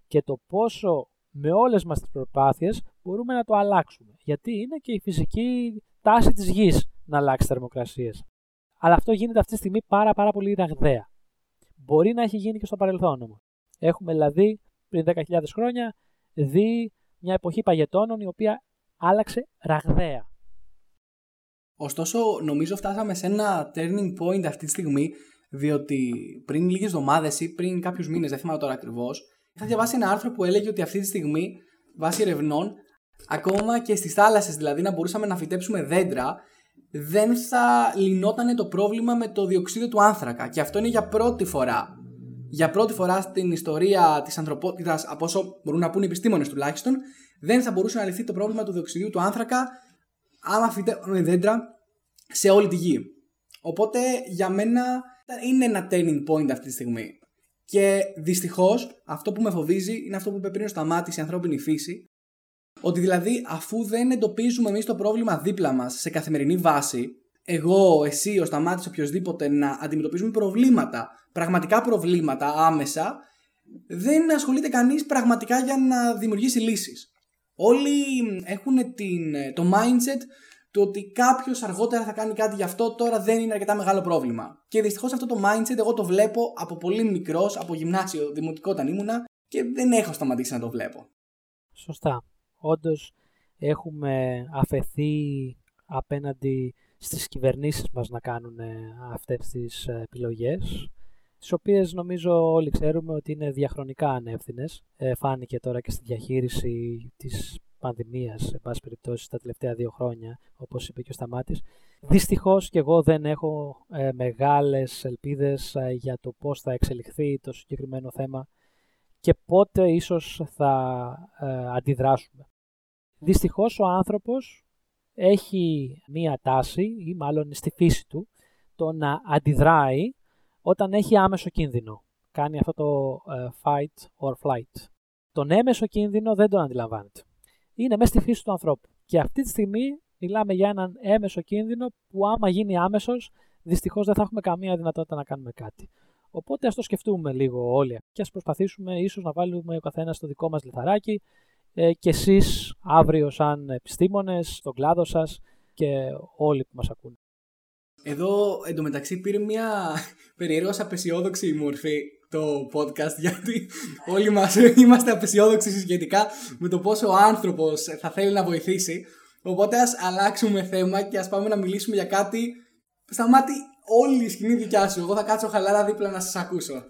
Speaker 3: και το πόσο με όλες μας τις προσπάθειες μπορούμε να το αλλάξουμε. Γιατί είναι και η φυσική τάση της γης να αλλάξει θερμοκρασίες. Αλλά αυτό γίνεται αυτή τη στιγμή πάρα, πάρα πολύ ραγδαία. Μπορεί να έχει γίνει και στο παρελθόν όμως. Έχουμε δηλαδή πριν 10.000 χρόνια δει μια εποχή παγετώνων η οποία άλλαξε ραγδαία.
Speaker 2: Ωστόσο, νομίζω φτάσαμε σε ένα turning point αυτή τη στιγμή, διότι πριν λίγες εβδομάδες ή πριν κάποιους μήνες, δεν θυμάμαι τώρα ακριβώς, είχα διαβάσει ένα άρθρο που έλεγε ότι αυτή τη στιγμή, βάσει ερευνών, ακόμα και στις θάλασσες δηλαδή να μπορούσαμε να φυτέψουμε δέντρα, δεν θα λυνόταν το πρόβλημα με το διοξείδιο του άνθρακα. Και αυτό είναι για πρώτη φορά. Για πρώτη φορά στην ιστορία της ανθρωπότητας, από όσο μπορούν να πούνε οι επιστήμονες τουλάχιστον, δεν θα μπορούσε να λυθεί το πρόβλημα του διοξιδίου του άνθρακα άμα φυτέψουμε δέντρα σε όλη τη γη. Οπότε για μένα είναι ένα turning point αυτή τη στιγμή. Και δυστυχώς αυτό που με φοβίζει είναι αυτό που είπε πριν ο Σταμάτη η ανθρώπινη φύση. Ότι δηλαδή αφού δεν εντοπίζουμε εμείς το πρόβλημα δίπλα μας σε καθημερινή βάση, εγώ, εσύ, ο Σταμάτης, οποιοδήποτε να αντιμετωπίζουμε προβλήματα, πραγματικά προβλήματα άμεσα, δεν ασχολείται κανείς πραγματικά για να δημιουργήσει λύσεις. Όλοι έχουν την, το mindset του ότι κάποιος αργότερα θα κάνει κάτι γι' αυτό, τώρα δεν είναι αρκετά μεγάλο πρόβλημα. Και δυστυχώς αυτό το mindset εγώ το βλέπω από πολύ μικρός, από γυμνάσιο, δημοτικό όταν ήμουνα και δεν έχω σταματήσει να το βλέπω.
Speaker 3: Σωστά. Όντως έχουμε αφαιθεί απέναντι στις κυβερνήσεις μας να κάνουν αυτές τις επιλογές τις οποίες νομίζω όλοι ξέρουμε ότι είναι διαχρονικά ανεύθυνες. Ε, φάνηκε τώρα και στη διαχείριση της πανδημίας, σε πάση περιπτώσει, τα τελευταία δύο χρόνια, όπως είπε και ο Σταμάτης. Δυστυχώς και εγώ δεν έχω ε, μεγάλες ελπίδες ε, για το πώς θα εξελιχθεί το συγκεκριμένο θέμα και πότε ίσως θα ε, αντιδράσουμε. Δυστυχώς ο άνθρωπος έχει μία τάση, ή μάλλον στη φύση του, το να αντιδράει όταν έχει άμεσο κίνδυνο. Κάνει αυτό το ε, fight or flight. Τον έμεσο κίνδυνο δεν τον αντιλαμβάνεται. Είναι μέσα στη φύση του ανθρώπου. Και αυτή τη στιγμή μιλάμε για έναν έμεσο κίνδυνο που άμα γίνει άμεσος, δυστυχώς δεν θα έχουμε καμία δυνατότητα να κάνουμε κάτι. Οπότε ας το σκεφτούμε λίγο όλοι και ας προσπαθήσουμε ίσως να βάλουμε ο καθένας στο δικό μας λιθαράκι ε, και εσείς αύριο σαν επιστήμονες, στον κλάδο σας και όλοι που μας ακούνε.
Speaker 2: Εδώ εντωμεταξύ πήρε μια περίεργως απεσιόδοξη μορφή το podcast γιατί όλοι μας είμαστε απεσιόδοξοι σχετικά με το πόσο ο άνθρωπος θα θέλει να βοηθήσει. Οπότε ας αλλάξουμε θέμα και ας πάμε να μιλήσουμε για κάτι σταμάτη όλη η σκηνή δικιά σου. Εγώ θα κάτσω χαλάρα δίπλα να σας ακούσω.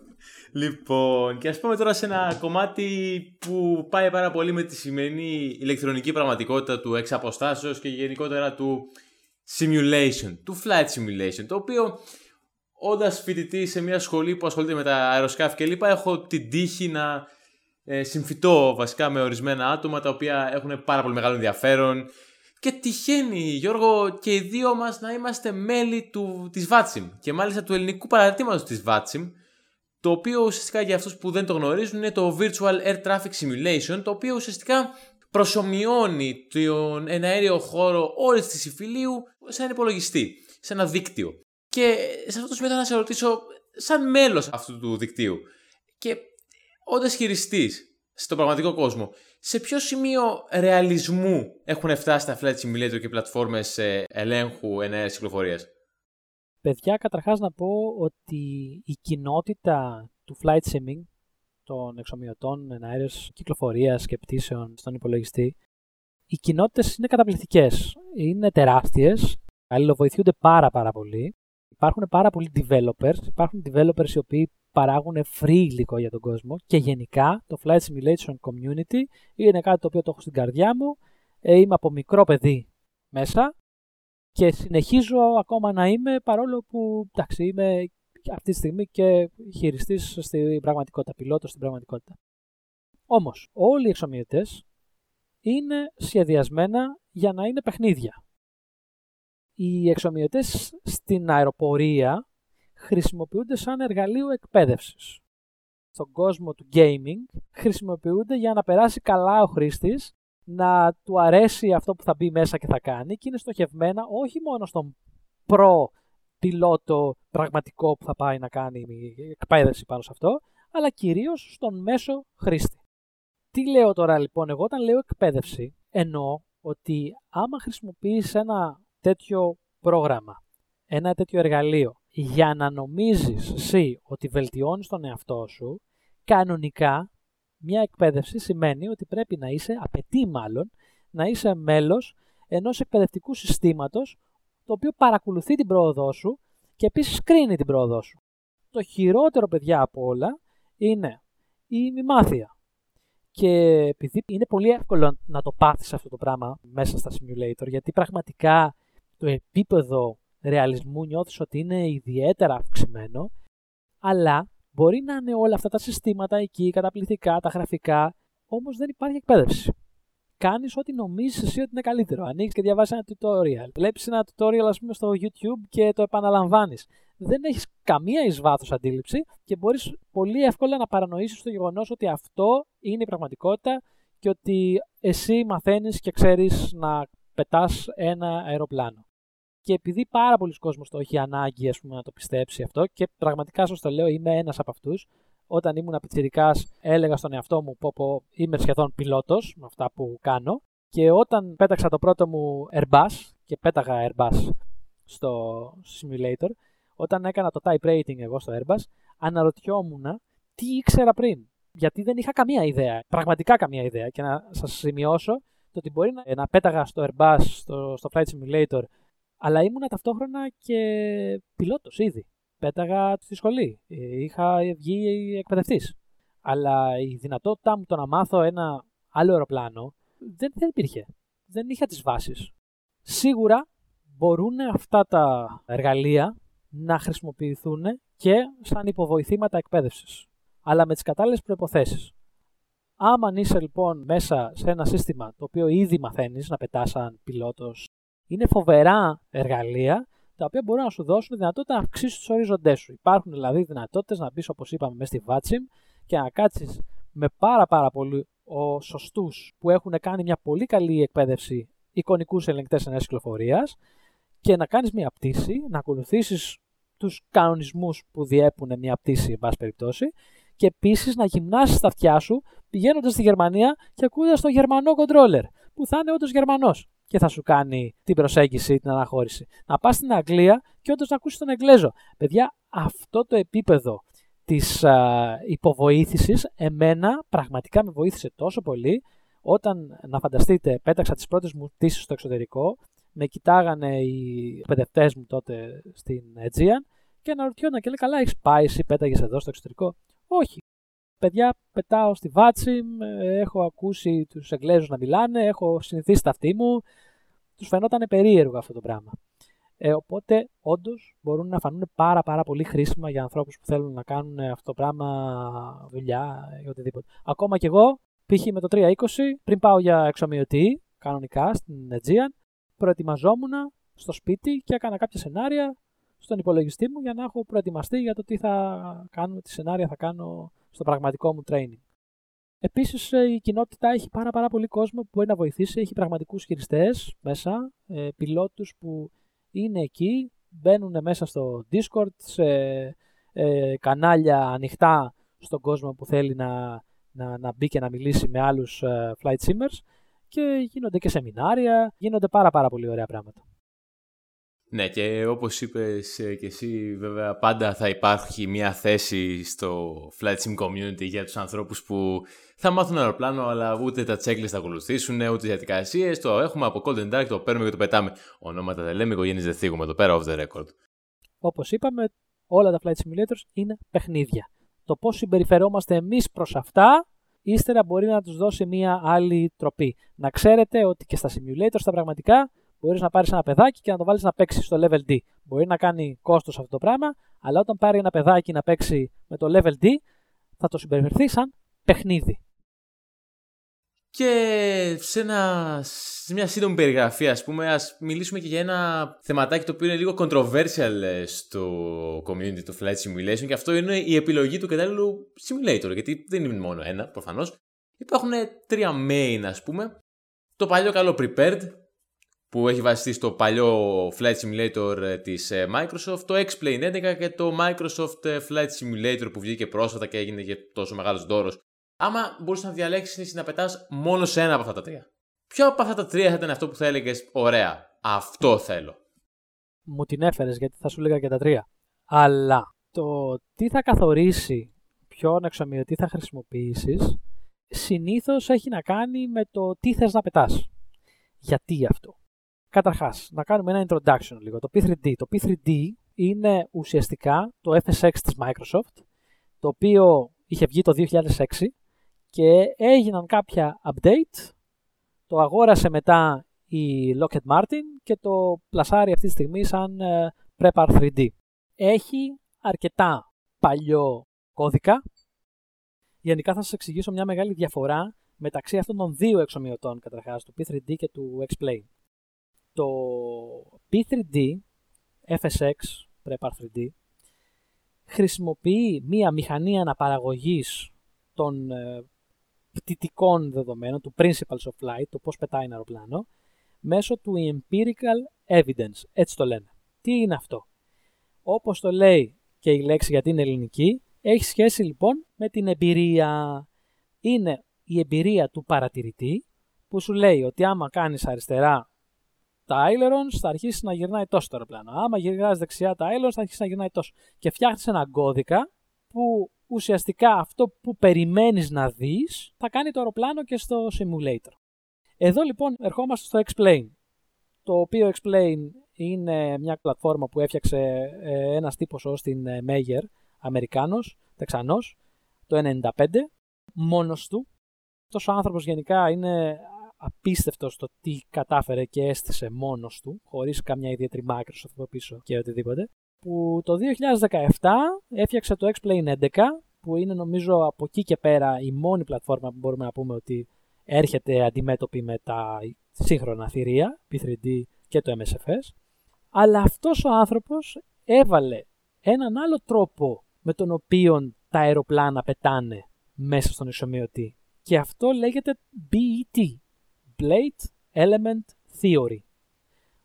Speaker 4: Λοιπόν, και ας πούμε τώρα σε ένα κομμάτι που πάει πάρα πολύ με τη σημερινή ηλεκτρονική πραγματικότητα του εξ και γενικότερα του simulation, του flight simulation, το οποίο όντας φοιτητή σε μια σχολή που ασχολείται με τα αεροσκάφη κλπ. έχω την τύχη να ε, συμφιτώ βασικά με ορισμένα άτομα τα οποία έχουν πάρα πολύ μεγάλο ενδιαφέρον και τυχαίνει Γιώργο και οι δύο μας να είμαστε μέλη του, της VATSIM και μάλιστα του ελληνικού παραρτήματος της VATSIM το οποίο ουσιαστικά για αυτούς που δεν το γνωρίζουν είναι το Virtual Air Traffic Simulation το οποίο ουσιαστικά προσωμιώνει τον εναέριο χώρο όλης της υφηλίου σε ένα υπολογιστή, σε ένα δίκτυο. Και σε αυτό το σημείο να σε ρωτήσω, σαν μέλος αυτού του δικτύου και όντας χειριστής στον πραγματικό κόσμο, σε ποιο σημείο ρεαλισμού έχουν φτάσει τα flight simulator και πλατφόρμες ελέγχου ενέργεια κυκλοφορίας;
Speaker 3: Παιδιά, καταρχάς να πω ότι η κοινότητα του flight simming των εξομοιωτών εναέρειε κυκλοφορίας και πτήσεων στον υπολογιστή, οι κοινότητες είναι καταπληκτικές. Είναι τεράστιες, αλληλοβοηθούνται πάρα πάρα πολύ. Υπάρχουν πάρα πολλοί developers, υπάρχουν developers οι οποίοι παράγουν free υλικό για τον κόσμο και γενικά το Flight Simulation Community είναι κάτι το οποίο το έχω στην καρδιά μου. Ε, είμαι από μικρό παιδί μέσα και συνεχίζω ακόμα να είμαι παρόλο που εντάξει, είμαι αυτή τη στιγμή και χειριστής στην πραγματικότητα, πιλότος στην πραγματικότητα. Όμως, όλοι οι εξομοιωτές είναι σχεδιασμένα για να είναι παιχνίδια. Οι εξομοιωτές στην αεροπορία χρησιμοποιούνται σαν εργαλείο εκπαίδευσης. Στον κόσμο του gaming χρησιμοποιούνται για να περάσει καλά ο χρήστης, να του αρέσει αυτό που θα μπει μέσα και θα κάνει και είναι στοχευμένα όχι μόνο στον προ πιλότο πραγματικό που θα πάει να κάνει εκπαίδευση πάνω σε αυτό, αλλά κυρίως στον μέσο χρήστη. Τι λέω τώρα λοιπόν, εγώ όταν λέω εκπαίδευση, εννοώ ότι άμα χρησιμοποιείς ένα τέτοιο πρόγραμμα, ένα τέτοιο εργαλείο, για να νομίζεις εσύ ότι βελτιώνεις τον εαυτό σου, κανονικά μια εκπαίδευση σημαίνει ότι πρέπει να είσαι, απαιτεί μάλλον, να είσαι μέλος ενός εκπαιδευτικού συστήματος το οποίο παρακολουθεί την πρόοδό σου και επίσης κρίνει την πρόοδό σου. Το χειρότερο παιδιά από όλα είναι η μημάθεια. Και επειδή είναι πολύ εύκολο να το πάθεις αυτό το πράγμα μέσα στα simulator, γιατί πραγματικά το επίπεδο ρεαλισμού νιώθεις ότι είναι ιδιαίτερα αυξημένο, αλλά μπορεί να είναι όλα αυτά τα συστήματα εκεί, καταπληκτικά, τα γραφικά, όμως δεν υπάρχει εκπαίδευση. Κάνεις ό,τι νομίζεις εσύ ότι είναι καλύτερο. Ανοίγεις και διαβάζει ένα tutorial. Βλέπεις ένα tutorial, ας πούμε, στο YouTube και το επαναλαμβάνεις. Δεν έχεις καμία εις βάθος αντίληψη και μπορείς πολύ εύκολα να παρανοήσεις το γεγονός ότι αυτό είναι η πραγματικότητα και ότι εσύ μαθαίνεις και ξέρεις να πετάς ένα αεροπλάνο. Και επειδή πάρα πολλοί κόσμος το έχει ανάγκη ας πούμε, να το πιστέψει αυτό και πραγματικά σας το λέω είμαι ένας από αυτούς, όταν ήμουν πιτσιρικάς έλεγα στον εαυτό μου πω, πω είμαι σχεδόν πιλότος με αυτά που κάνω και όταν πέταξα το πρώτο μου Airbus και πέταγα Airbus στο simulator, όταν έκανα το type rating εγώ στο Airbus, αναρωτιόμουν τι ήξερα πριν. Γιατί δεν είχα καμία ιδέα, πραγματικά καμία ιδέα. Και να σας σημειώσω το ότι μπορεί να, να πέταγα στο Airbus, στο, στο Flight Simulator, αλλά ήμουν ταυτόχρονα και πιλότος ήδη πέταγα στη σχολή. Ε, είχα βγει εκπαιδευτής. Αλλά η δυνατότητά μου το να μάθω ένα άλλο αεροπλάνο δεν, δεν υπήρχε. Δεν είχα τις βάσεις. Σίγουρα μπορούν αυτά τα εργαλεία να χρησιμοποιηθούν και σαν υποβοηθήματα εκπαίδευσης. Αλλά με τις κατάλληλες προϋποθέσεις. Άμα είσαι λοιπόν μέσα σε ένα σύστημα το οποίο ήδη μαθαίνεις να πετάς σαν πιλότος, είναι φοβερά εργαλεία τα οποία μπορούν να σου δώσουν δυνατότητα να αυξήσεις τους ορίζοντέ σου. Υπάρχουν δηλαδή δυνατότητες να μπεις, όπως είπαμε, μέσα στη Vatsim και να κάτσεις με πάρα πάρα πολλού σωστούς που έχουν κάνει μια πολύ καλή εκπαίδευση εικονικούς ελεγκτές ενέργεια κυκλοφορίας και να κάνεις μια πτήση, να ακολουθήσεις τους κανονισμούς που διέπουν μια πτήση, εν πάση περιπτώσει, και επίσης να γυμνάσεις τα αυτιά σου πηγαίνοντας στη Γερμανία και ακούγοντας το γερμανό controller, που θα είναι όντως Γερμανός και θα σου κάνει την προσέγγιση, την αναχώρηση. Να πας στην Αγγλία και όντως να ακούσεις τον Εγγλέζο. Παιδιά, αυτό το επίπεδο της υποβοήθησης εμένα πραγματικά με βοήθησε τόσο πολύ όταν, να φανταστείτε, πέταξα τις πρώτες μου πτήσεις στο εξωτερικό, με κοιτάγανε οι εκπαιδευτέ μου τότε στην Aegean και αναρωτιόνταν και λέει καλά έχεις πάει εσύ πέταγες εδώ στο εξωτερικό; Όχι. Παιδιά, πετάω στη βάτση, έχω ακούσει τους Εγγλέζους να μιλάνε, έχω συνηθίσει τα αυτή μου, τους φαινόταν περίεργο αυτό το πράγμα. Ε, οπότε, όντως, μπορούν να φανούν πάρα, πάρα πολύ χρήσιμα για ανθρώπους που θέλουν να κάνουν αυτό το πράγμα, δουλειά ή οτιδήποτε. Ακόμα κι εγώ, π.χ. με το 320, πριν πάω για εξομοιωτή, κανονικά στην Aegean, προετοιμαζόμουν στο σπίτι και έκανα κάποια σενάρια στον υπολογιστή μου για να έχω προετοιμαστεί για το τι θα κάνω, τι σενάρια θα κάνω στο πραγματικό μου training. Επίσης, ε, η κοινότητα έχει πάρα, πάρα πολύ κόσμο που μπορεί να βοηθήσει. Έχει πραγματικούς χειριστές μέσα, ε, πιλότους που είναι εκεί, μπαίνουν μέσα στο Discord, σε ε, κανάλια ανοιχτά στον κόσμο που θέλει να, να, να μπει και να μιλήσει με άλλους ε, flight simmers και γίνονται και σεμινάρια, γίνονται πάρα πάρα πολύ ωραία πράγματα.
Speaker 4: Ναι, και όπως είπες ε, και εσύ, βέβαια πάντα θα υπάρχει μια θέση στο Flight Sim Community για τους ανθρώπους που θα μάθουν αεροπλάνο, αλλά ούτε τα checklist θα ακολουθήσουν, ούτε τι διαδικασίες. Το έχουμε από Cold and Dark, το παίρνουμε και το πετάμε. Ονόματα δεν λέμε, οικογένειες δεν θίγουμε εδώ πέρα off the record.
Speaker 3: Όπως είπαμε, όλα τα flight simulators είναι παιχνίδια. Το πώς συμπεριφερόμαστε εμείς προς αυτά, ύστερα μπορεί να τους δώσει μια άλλη τροπή. Να ξέρετε ότι και στα simulators τα πραγματικά μπορείς να πάρεις ένα παιδάκι και να το βάλεις να παίξει στο level D. Μπορεί να κάνει κόστος αυτό το πράγμα, αλλά όταν πάρει ένα παιδάκι να παίξει με το level D, θα το συμπεριφερθεί σαν παιχνίδι.
Speaker 4: Και σε, ένα, σε μια σύντομη περιγραφή, ας πούμε, ας μιλήσουμε και για ένα θεματάκι το οποίο είναι λίγο controversial ε, στο community του Flight Simulation και αυτό είναι η επιλογή του κατάλληλου simulator, γιατί δεν είναι μόνο ένα, προφανώς. Υπάρχουν τρία main, ας πούμε. Το παλιό καλό Prepared, που έχει βασιστεί στο παλιό Flight Simulator ε, της ε, Microsoft, το X-Plane 11 και το Microsoft Flight Simulator που βγήκε πρόσφατα και έγινε και τόσο μεγάλος δώρος Άμα μπορούσες να διαλέξεις να πετάς μόνο σε ένα από αυτά τα τρία. Ποιο από αυτά τα τρία θα ήταν αυτό που θα έλεγες, Ωραία, αυτό θέλω.
Speaker 3: Μου την έφερες γιατί θα σου έλεγα και τα τρία. Αλλά το τι θα καθορίσει ποιον εξομοιωτή θα χρησιμοποιήσεις συνήθως έχει να κάνει με το τι θες να πετάς. Γιατί αυτό; Καταρχάς, να κάνουμε ένα introduction λίγο. Το P3D. Το P3D είναι ουσιαστικά το FSX της Microsoft, το οποίο είχε βγει το 2006 και έγιναν κάποια update, το αγόρασε μετά η Lockheed Martin και το πλασάρει αυτή τη στιγμή σαν ε, Prepar 3D. Έχει αρκετά παλιό κώδικα. Γενικά θα σας εξηγήσω μια μεγάλη διαφορά μεταξύ αυτών των δύο εξομοιωτών καταρχάς, του P3D και του Explain. Το P3D FSX Prepar 3D χρησιμοποιεί μία μηχανή αναπαραγωγής των ε, πτυτικών δεδομένων, του Principles of Flight, το πώς πετάει ένα αεροπλάνο, μέσω του Empirical Evidence, έτσι το λένε. Τι είναι αυτό; Όπως το λέει και η λέξη γιατί είναι ελληνική, έχει σχέση λοιπόν με την εμπειρία. Είναι η εμπειρία του παρατηρητή που σου λέει ότι άμα κάνεις αριστερά τα ailerons θα αρχίσει να γυρνάει τόσο το αεροπλάνο. Άμα γυρνάει δεξιά τα ailerons θα αρχίσει να γυρνάει τόσο. Και φτιάχνεις έναν κώδικα που ουσιαστικά αυτό που περιμένεις να δεις θα κάνει το αεροπλάνο και στο simulator. Εδώ λοιπόν ερχόμαστε στο Explain, το οποίο Explain είναι μια πλατφόρμα που έφτιαξε ε, ένας τύπος ως την ε, Meyer, Αμερικάνος, Τεξανός, το 1995, μόνος του. Αυτός ο άνθρωπος γενικά είναι απίστευτο στο τι κατάφερε και έστησε μόνος του, χωρίς καμιά ιδιαίτερη Microsoft από πίσω και οτιδήποτε, που το 2017 έφτιαξε το X-Plane 11, που είναι νομίζω από εκεί και πέρα η μόνη πλατφόρμα που μπορούμε να πούμε ότι έρχεται αντιμέτωπη με τα σύγχρονα θηρία, P3D και το MSFS. Αλλά αυτός ο άνθρωπος έβαλε έναν άλλο τρόπο με τον οποίο τα αεροπλάνα πετάνε μέσα στον ισομοιωτή. Και αυτό λέγεται BET, Blade Element Theory.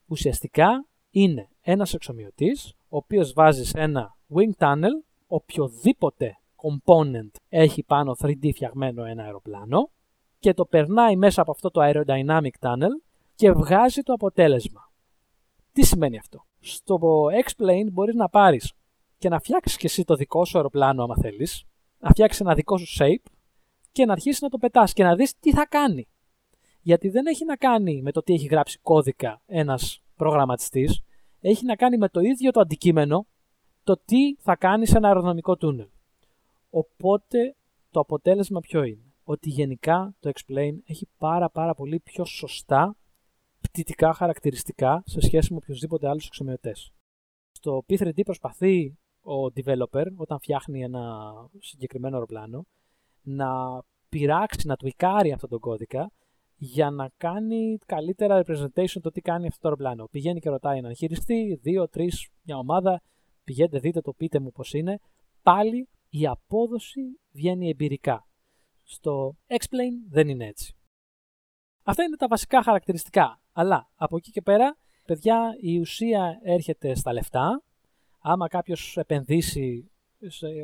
Speaker 3: Ουσιαστικά είναι ένας εξομοιωτής, ο οποίος βάζει σε ένα wing tunnel οποιοδήποτε component έχει πάνω 3D φτιαγμένο ένα αεροπλάνο και το περνάει μέσα από αυτό το aerodynamic tunnel και βγάζει το αποτέλεσμα. Τι σημαίνει αυτό; Στο X-Plane μπορείς να πάρεις και να φτιάξεις και εσύ το δικό σου αεροπλάνο άμα θέλεις, να φτιάξεις ένα δικό σου shape και να αρχίσεις να το πετάς και να δεις τι θα κάνει. Γιατί δεν έχει να κάνει με το τι έχει γράψει κώδικα ένας προγραμματιστής, έχει να κάνει με το ίδιο το αντικείμενο, το τι θα κάνει σε ένα αεροδρομικό τούνελ. Οπότε το αποτέλεσμα ποιο είναι; Ότι γενικά το Explain έχει πάρα πάρα πολύ πιο σωστά πτυτικά χαρακτηριστικά σε σχέση με οποιοδήποτε άλλους εξομοιωτές. Στο P3D προσπαθεί ο developer όταν φτιάχνει ένα συγκεκριμένο αεροπλάνο να πειράξει, να τουικάρει αυτόν τον κώδικα για να κάνει καλύτερα representation το τι κάνει αυτό το αεροπλάνο. Πηγαίνει και ρωτάει έναν χειριστή, δύο, τρεις, μια ομάδα, πηγαίνετε, δείτε το, πείτε μου πώς είναι. Πάλι η απόδοση βγαίνει εμπειρικά. Στο Explain δεν είναι έτσι. Αυτά είναι τα βασικά χαρακτηριστικά. Αλλά από εκεί και πέρα, παιδιά, η ουσία έρχεται στα λεφτά. Άμα κάποιος επενδύσει,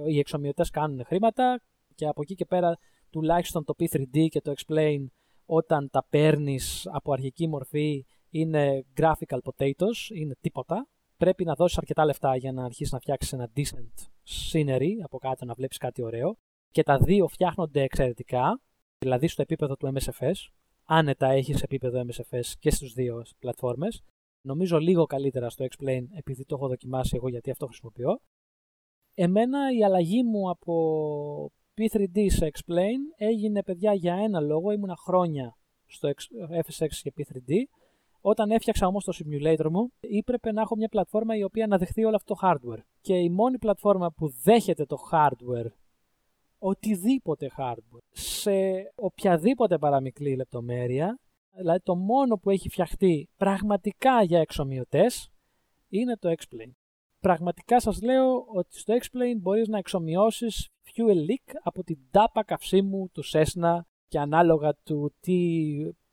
Speaker 3: οι εξομοιωτές κάνουν χρήματα και από εκεί και πέρα τουλάχιστον το P3D και το Explain όταν τα παίρνεις από αρχική μορφή είναι graphical potatoes, είναι τίποτα. Πρέπει να δώσεις αρκετά λεφτά για να αρχίσεις να φτιάξεις ένα decent scenery από κάτω να βλέπεις κάτι ωραίο. Και τα δύο φτιάχνονται εξαιρετικά, δηλαδή στο επίπεδο του MSFS. Άνετα έχεις επίπεδο MSFS και στους δύο πλατφόρμες. Νομίζω λίγο καλύτερα στο Explain επειδή το έχω δοκιμάσει εγώ γιατί αυτό χρησιμοποιώ. Εμένα η αλλαγή μου από P3D σε Explain έγινε παιδιά για ένα λόγο, ήμουνα χρόνια στο FSX και P3D. Όταν έφτιαξα όμως το simulator μου, έπρεπε να έχω μια πλατφόρμα η οποία να δεχθεί όλο αυτό το hardware. Και η μόνη πλατφόρμα που δέχεται το hardware, οτιδήποτε hardware, σε οποιαδήποτε παραμικρή λεπτομέρεια, δηλαδή το μόνο που έχει φτιαχτεί πραγματικά για εξομοιωτές, είναι το Explain. Πραγματικά σας λέω ότι στο Explain μπορείς να εξομοιώσεις fuel leak από την τάπα καυσίμου του Cessna και ανάλογα του τι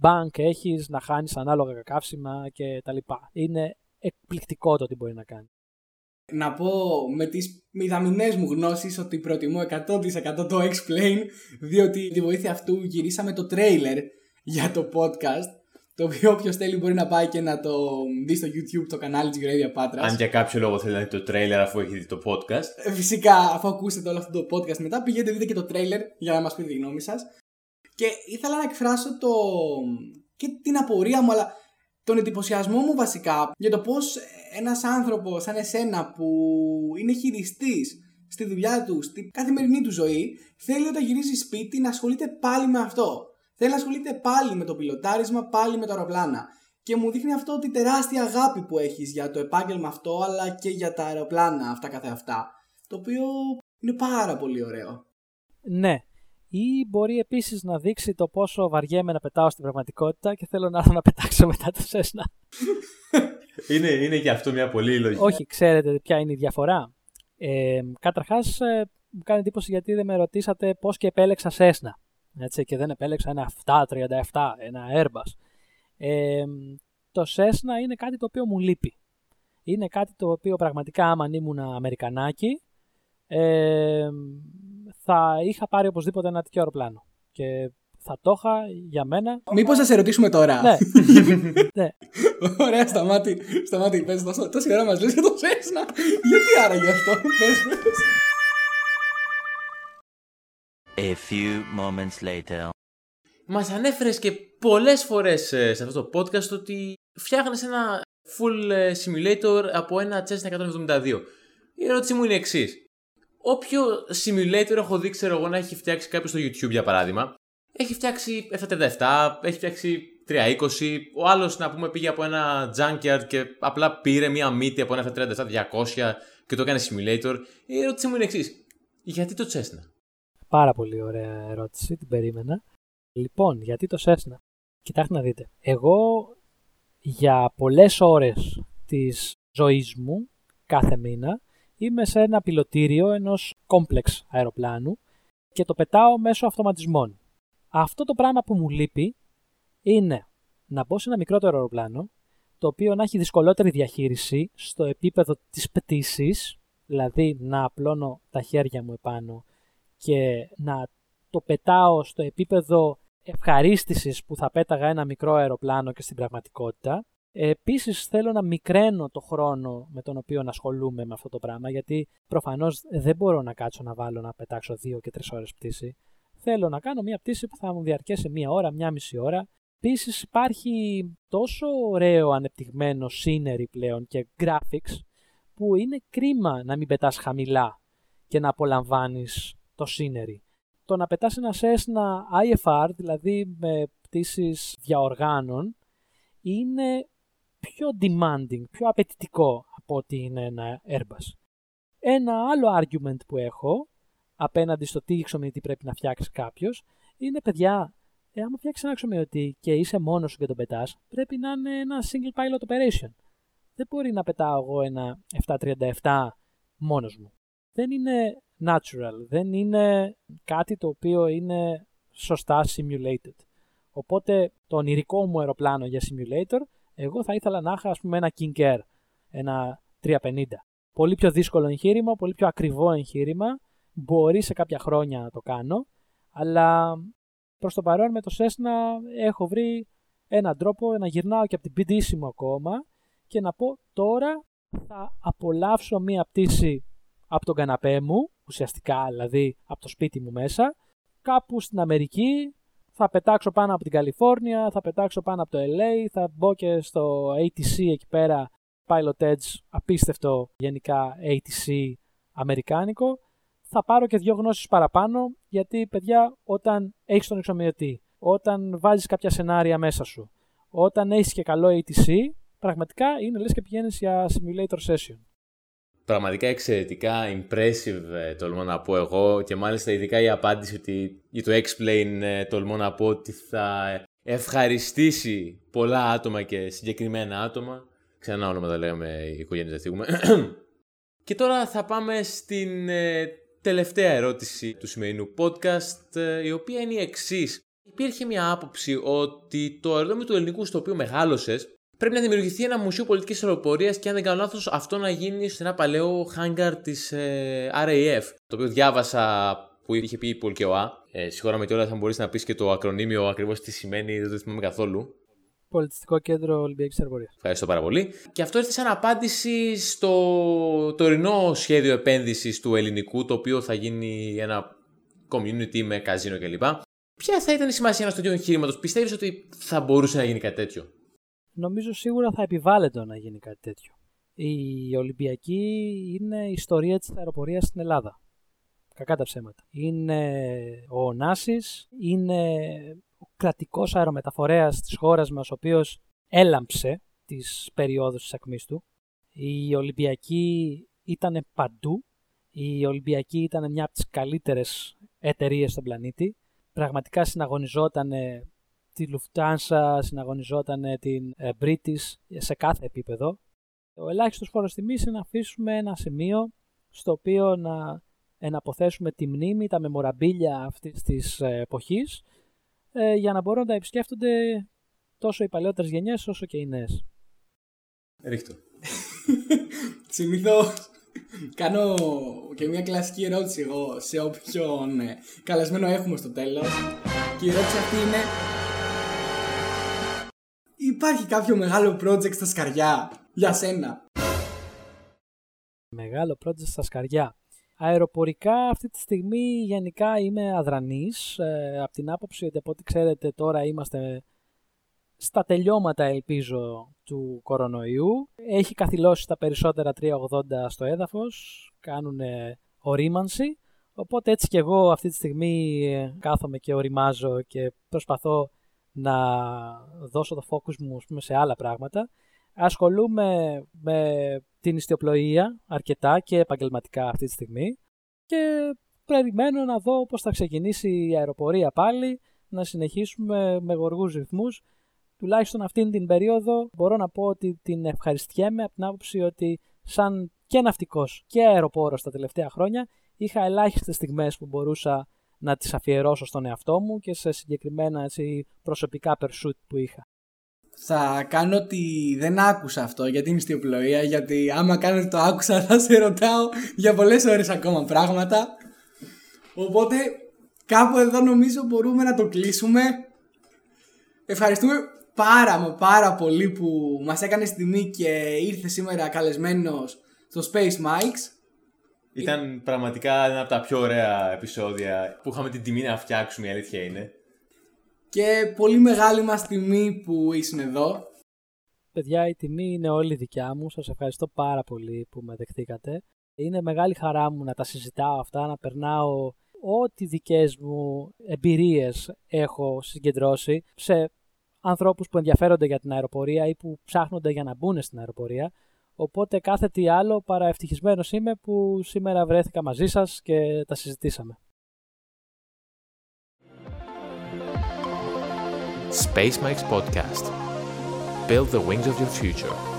Speaker 3: bank έχεις να χάνεις ανάλογα καύσιμα και τα λοιπά. Είναι εκπληκτικό το τι μπορεί να κάνει.
Speaker 2: Να πω με τις μηδαμινές μου γνώσεις ότι προτιμώ 100% το Explain διότι τη βοήθεια αυτού γυρίσαμε το τρέιλερ για το podcast το οποίο όποιος θέλει μπορεί να πάει και να το δει στο YouTube το κανάλι της Γρέδια Πάτρας.
Speaker 4: Αν για κάποιο λόγο θέλει να δει το τρέιλερ αφού έχει δει το podcast.
Speaker 2: Ε, φυσικά, αφού ακούσετε όλο αυτό το podcast μετά, πηγαίνετε δείτε και το τρέιλερ για να μας πείτε τη γνώμη σας. Και ήθελα να εκφράσω το. και την απορία μου, αλλά τον εντυπωσιασμό μου βασικά για το πώς ένας άνθρωπος σαν εσένα που είναι χειριστής στη δουλειά του, στη καθημερινή του ζωή, θέλει όταν γυρίζει σπίτι να ασχολείται πάλι με αυτό. Θέλει να ασχολείται πάλι με το πιλοτάρισμα, πάλι με τα αεροπλάνα. Και μου δείχνει αυτό τη τεράστια αγάπη που έχεις για το επάγγελμα αυτό, αλλά και για τα αεροπλάνα αυτά καθεαυτά. Το οποίο είναι πάρα πολύ ωραίο.
Speaker 3: Ναι. Ή μπορεί επίσης να δείξει το πόσο βαριέμαι να πετάω στην πραγματικότητα και θέλω να έρθω να πετάξω μετά το Σέσνα.
Speaker 4: είναι, είναι και αυτό μια πολύ λογική.
Speaker 3: Όχι, ξέρετε ποια είναι η διαφορά. Ε, καταρχάς, ε, μου κάνει εντύπωση γιατί δεν με ρωτήσατε πώς και επέλεξα Σέσνα έτσι, και δεν επέλεξα ένα 737, ένα Airbus. Ε, το Cessna είναι κάτι το οποίο μου λείπει. Είναι κάτι το οποίο πραγματικά άμα ήμουν Αμερικανάκι ε, θα είχα πάρει οπωσδήποτε ένα τέτοιο αεροπλάνο. Και θα το είχα για μένα.
Speaker 2: Μήπως θα σε ρωτήσουμε τώρα;
Speaker 3: Ναι. ναι.
Speaker 2: Ωραία, σταμάτη. Σταμάτη, πες τόσο, τόση ώρα μας λες για το Cessna. Γιατί άραγε αυτό, πες, πες.
Speaker 5: A few moments later.
Speaker 4: Μας ανέφερες και πολλές φορές ε, σε αυτό το podcast ότι φτιάχνεις ένα full ε, simulator από ένα Cessna 172. Η ερώτηση μου είναι εξής. Όποιο simulator έχω δει, ξέρω εγώ, να έχει φτιάξει κάποιος στο YouTube για παράδειγμα, έχει φτιάξει 737, έχει φτιάξει 320, ο άλλος να πούμε πήγε από ένα junkyard και απλά πήρε μία μύτη από ένα 737-200 και το έκανε simulator. Η ερώτηση μου είναι εξής. Γιατί το Cessna?
Speaker 3: Πάρα πολύ ωραία ερώτηση, την περίμενα. Λοιπόν, γιατί το Cessna; Κοιτάξτε να δείτε. Εγώ για πολλές ώρες της ζωής μου, κάθε μήνα, είμαι σε ένα πιλωτήριο ενός κόμπλεξ αεροπλάνου και το πετάω μέσω αυτοματισμών. Αυτό το πράγμα που μου λείπει είναι να μπω σε ένα μικρότερο αεροπλάνο, το οποίο να έχει δυσκολότερη διαχείριση στο επίπεδο της πτήσης, δηλαδή να απλώνω τα χέρια μου επάνω και να το πετάω στο επίπεδο ευχαρίστησης που θα πέταγα ένα μικρό αεροπλάνο και στην πραγματικότητα. Επίσης θέλω να μικραίνω το χρόνο με τον οποίο ασχολούμαι με αυτό το πράγμα γιατί προφανώς δεν μπορώ να κάτσω να βάλω να πετάξω δύο και τρεις ώρες πτήση. Θέλω να κάνω μια πτήση που θα μου διαρκέσει μία ώρα, μία μισή ώρα. Επίσης υπάρχει τόσο ωραίο ανεπτυγμένο scenery πλέον και graphics που είναι κρίμα να μην πετάς χαμηλά και να απολαμβάνεις το scenery. Το να πετάς ένα Cessna IFR, δηλαδή με πτήσεις διαοργάνων, είναι πιο demanding, πιο απαιτητικό από ότι είναι ένα Airbus. Ένα άλλο argument που έχω απέναντι στο τι εξομοιωτή πρέπει να φτιάξει κάποιος είναι παιδιά, ε, άμα φτιάξεις ένα εξομοιωτή και είσαι μόνος σου και τον πετάς, πρέπει να είναι ένα single pilot operation. Δεν μπορεί να πετάω εγώ ένα 737 μόνος μου. Δεν είναι natural. Δεν είναι κάτι το οποίο είναι σωστά simulated. Οπότε το ονειρικό μου αεροπλάνο για simulator, εγώ θα ήθελα να είχα ας πούμε ένα King Air, ένα 350. Πολύ πιο δύσκολο εγχείρημα, πολύ πιο ακριβό εγχείρημα. Μπορεί σε κάποια χρόνια να το κάνω, αλλά προς το παρόν με το Cessna έχω βρει έναν τρόπο να γυρνάω και από την πτήση μου ακόμα και να πω τώρα θα απολαύσω μία πτήση από τον καναπέ μου ουσιαστικά δηλαδή από το σπίτι μου μέσα, κάπου στην Αμερική, θα πετάξω πάνω από την Καλιφόρνια, θα πετάξω πάνω από το LA, θα μπω και στο ATC εκεί πέρα, Pilot Edge, απίστευτο γενικά ATC αμερικάνικο. Θα πάρω και δύο γνώσεις παραπάνω, γιατί παιδιά όταν έχεις τον εξομοιωτή, όταν βάζεις κάποια σενάρια μέσα σου, όταν έχεις και καλό ATC, πραγματικά είναι λες και πηγαίνεις για simulator session
Speaker 4: πραγματικά εξαιρετικά impressive ε, τολμώ να πω εγώ και μάλιστα ειδικά η απάντηση ότι για το explain ε, τολμώ να πω ότι θα ευχαριστήσει πολλά άτομα και συγκεκριμένα άτομα. Ξανά όνομα τα με η οικογένεια δεν φύγουμε. και τώρα θα πάμε στην ε, τελευταία ερώτηση του σημερινού podcast η οποία είναι η εξής. Υπήρχε μια άποψη ότι το αεροδρόμιο του ελληνικού στο οποίο μεγάλωσες πρέπει να δημιουργηθεί ένα μουσείο πολιτικής αεροπορίας και αν δεν κάνω λάθος, αυτό να γίνει σε ένα παλαιό hangar της ε, RAF. Το οποίο διάβασα που είχε πει η Πολκεοά. Ε, σίγουρα με όλα θα μπορείς να πεις και το ακρονίμιο ακριβώς τι σημαίνει, δεν το θυμάμαι καθόλου.
Speaker 3: Πολιτιστικό Κέντρο Ολυμπιακής Αεροπορίας.
Speaker 4: Ευχαριστώ πάρα πολύ. Και αυτό έρθει σαν απάντηση στο τωρινό σχέδιο επένδυσης του ελληνικού, το οποίο θα γίνει ένα community με καζίνο κλπ. Ποια θα ήταν η σημασία ενός τέτοιου εγχείρηματο, πιστεύεις ότι θα μπορούσε να γίνει κάτι τέτοιο;
Speaker 3: Νομίζω σίγουρα θα επιβάλλεται να γίνει κάτι τέτοιο. Η Ολυμπιακή είναι η ιστορία της αεροπορίας στην Ελλάδα. Κακά τα ψέματα. Είναι ο Ωνάσης, είναι ο κρατικός αερομεταφορέας της χώρας μας, ο οποίος έλαμψε τις περιόδους της ακμής του. Η Ολυμπιακή ήταν παντού. Η Ολυμπιακή ήταν μια από τις καλύτερες εταιρείες στον πλανήτη. Πραγματικά συναγωνιζόταν τη Lufthansa, συναγωνιζόταν την ε, British σε κάθε επίπεδο. Ο ελάχιστος φόρος τιμής είναι να αφήσουμε ένα σημείο στο οποίο να εναποθέσουμε τη μνήμη, τα μεμοραμπίλια αυτής της ε, εποχής ε, για να μπορούν να τα επισκέφτονται τόσο οι παλαιότερες γενιές όσο και οι νέες.
Speaker 4: Ρίχτω.
Speaker 2: Συνήθως κάνω και μια κλασική ερώτηση εγώ σε όποιον ε, καλεσμένο έχουμε στο τέλος και η ερώτηση αυτή είναι Υπάρχει κάποιο μεγάλο project στα σκαριά για σένα;
Speaker 3: Μεγάλο project στα σκαριά. Αεροπορικά αυτή τη στιγμή γενικά είμαι αδρανής, ε, από την άποψη ότι από ό,τι ξέρετε τώρα είμαστε στα τελειώματα ελπίζω του κορονοϊού. Έχει καθυλώσει τα περισσότερα 380 στο έδαφος, κάνουν ορίμανση. Οπότε έτσι και εγώ αυτή τη στιγμή ε, κάθομαι και οριμάζω και προσπαθώ να δώσω το focus μου πούμε, σε άλλα πράγματα. Ασχολούμαι με την ιστιοπλοεία αρκετά και επαγγελματικά αυτή τη στιγμή και περιμένω να δω πώς θα ξεκινήσει η αεροπορία πάλι, να συνεχίσουμε με γοργούς ρυθμούς. Τουλάχιστον αυτήν την περίοδο μπορώ να πω ότι την ευχαριστιέμαι από την άποψη ότι σαν και ναυτικός και αεροπόρος τα τελευταία χρόνια είχα ελάχιστες στιγμές που μπορούσα να τις αφιερώσω στον εαυτό μου και σε συγκεκριμένα έτσι, προσωπικά pursuit που είχα.
Speaker 2: Θα κάνω ότι δεν άκουσα αυτό για την ιστιοπλοεία, γιατί άμα κάνω ότι το άκουσα θα σε ρωτάω για πολλές ώρες ακόμα πράγματα. Οπότε κάπου εδώ νομίζω μπορούμε να το κλείσουμε. Ευχαριστούμε πάρα μα πάρα πολύ που μας έκανες τιμή και ήρθες σήμερα καλεσμένος στο Space Mikes.
Speaker 4: Ήταν πραγματικά ένα από τα πιο ωραία επεισόδια που είχαμε την τιμή να φτιάξουμε, η αλήθεια είναι.
Speaker 2: Και πολύ μεγάλη μας τιμή που ήσουν εδώ.
Speaker 3: Παιδιά, η τιμή είναι όλη δικιά μου. Σας ευχαριστώ πάρα πολύ που με δεχτήκατε. Είναι μεγάλη χαρά μου να τα συζητάω αυτά, να περνάω ό,τι δικές μου εμπειρίες έχω συγκεντρώσει σε ανθρώπους που ενδιαφέρονται για την αεροπορία ή που ψάχνονται για να μπουν στην αεροπορία. Οπότε κάθε τι άλλο παρά ευτυχισμένος είμαι που σήμερα βρέθηκα μαζί σας και τα συζητήσαμε.
Speaker 1: Space Mike's podcast. Build the wings of your future.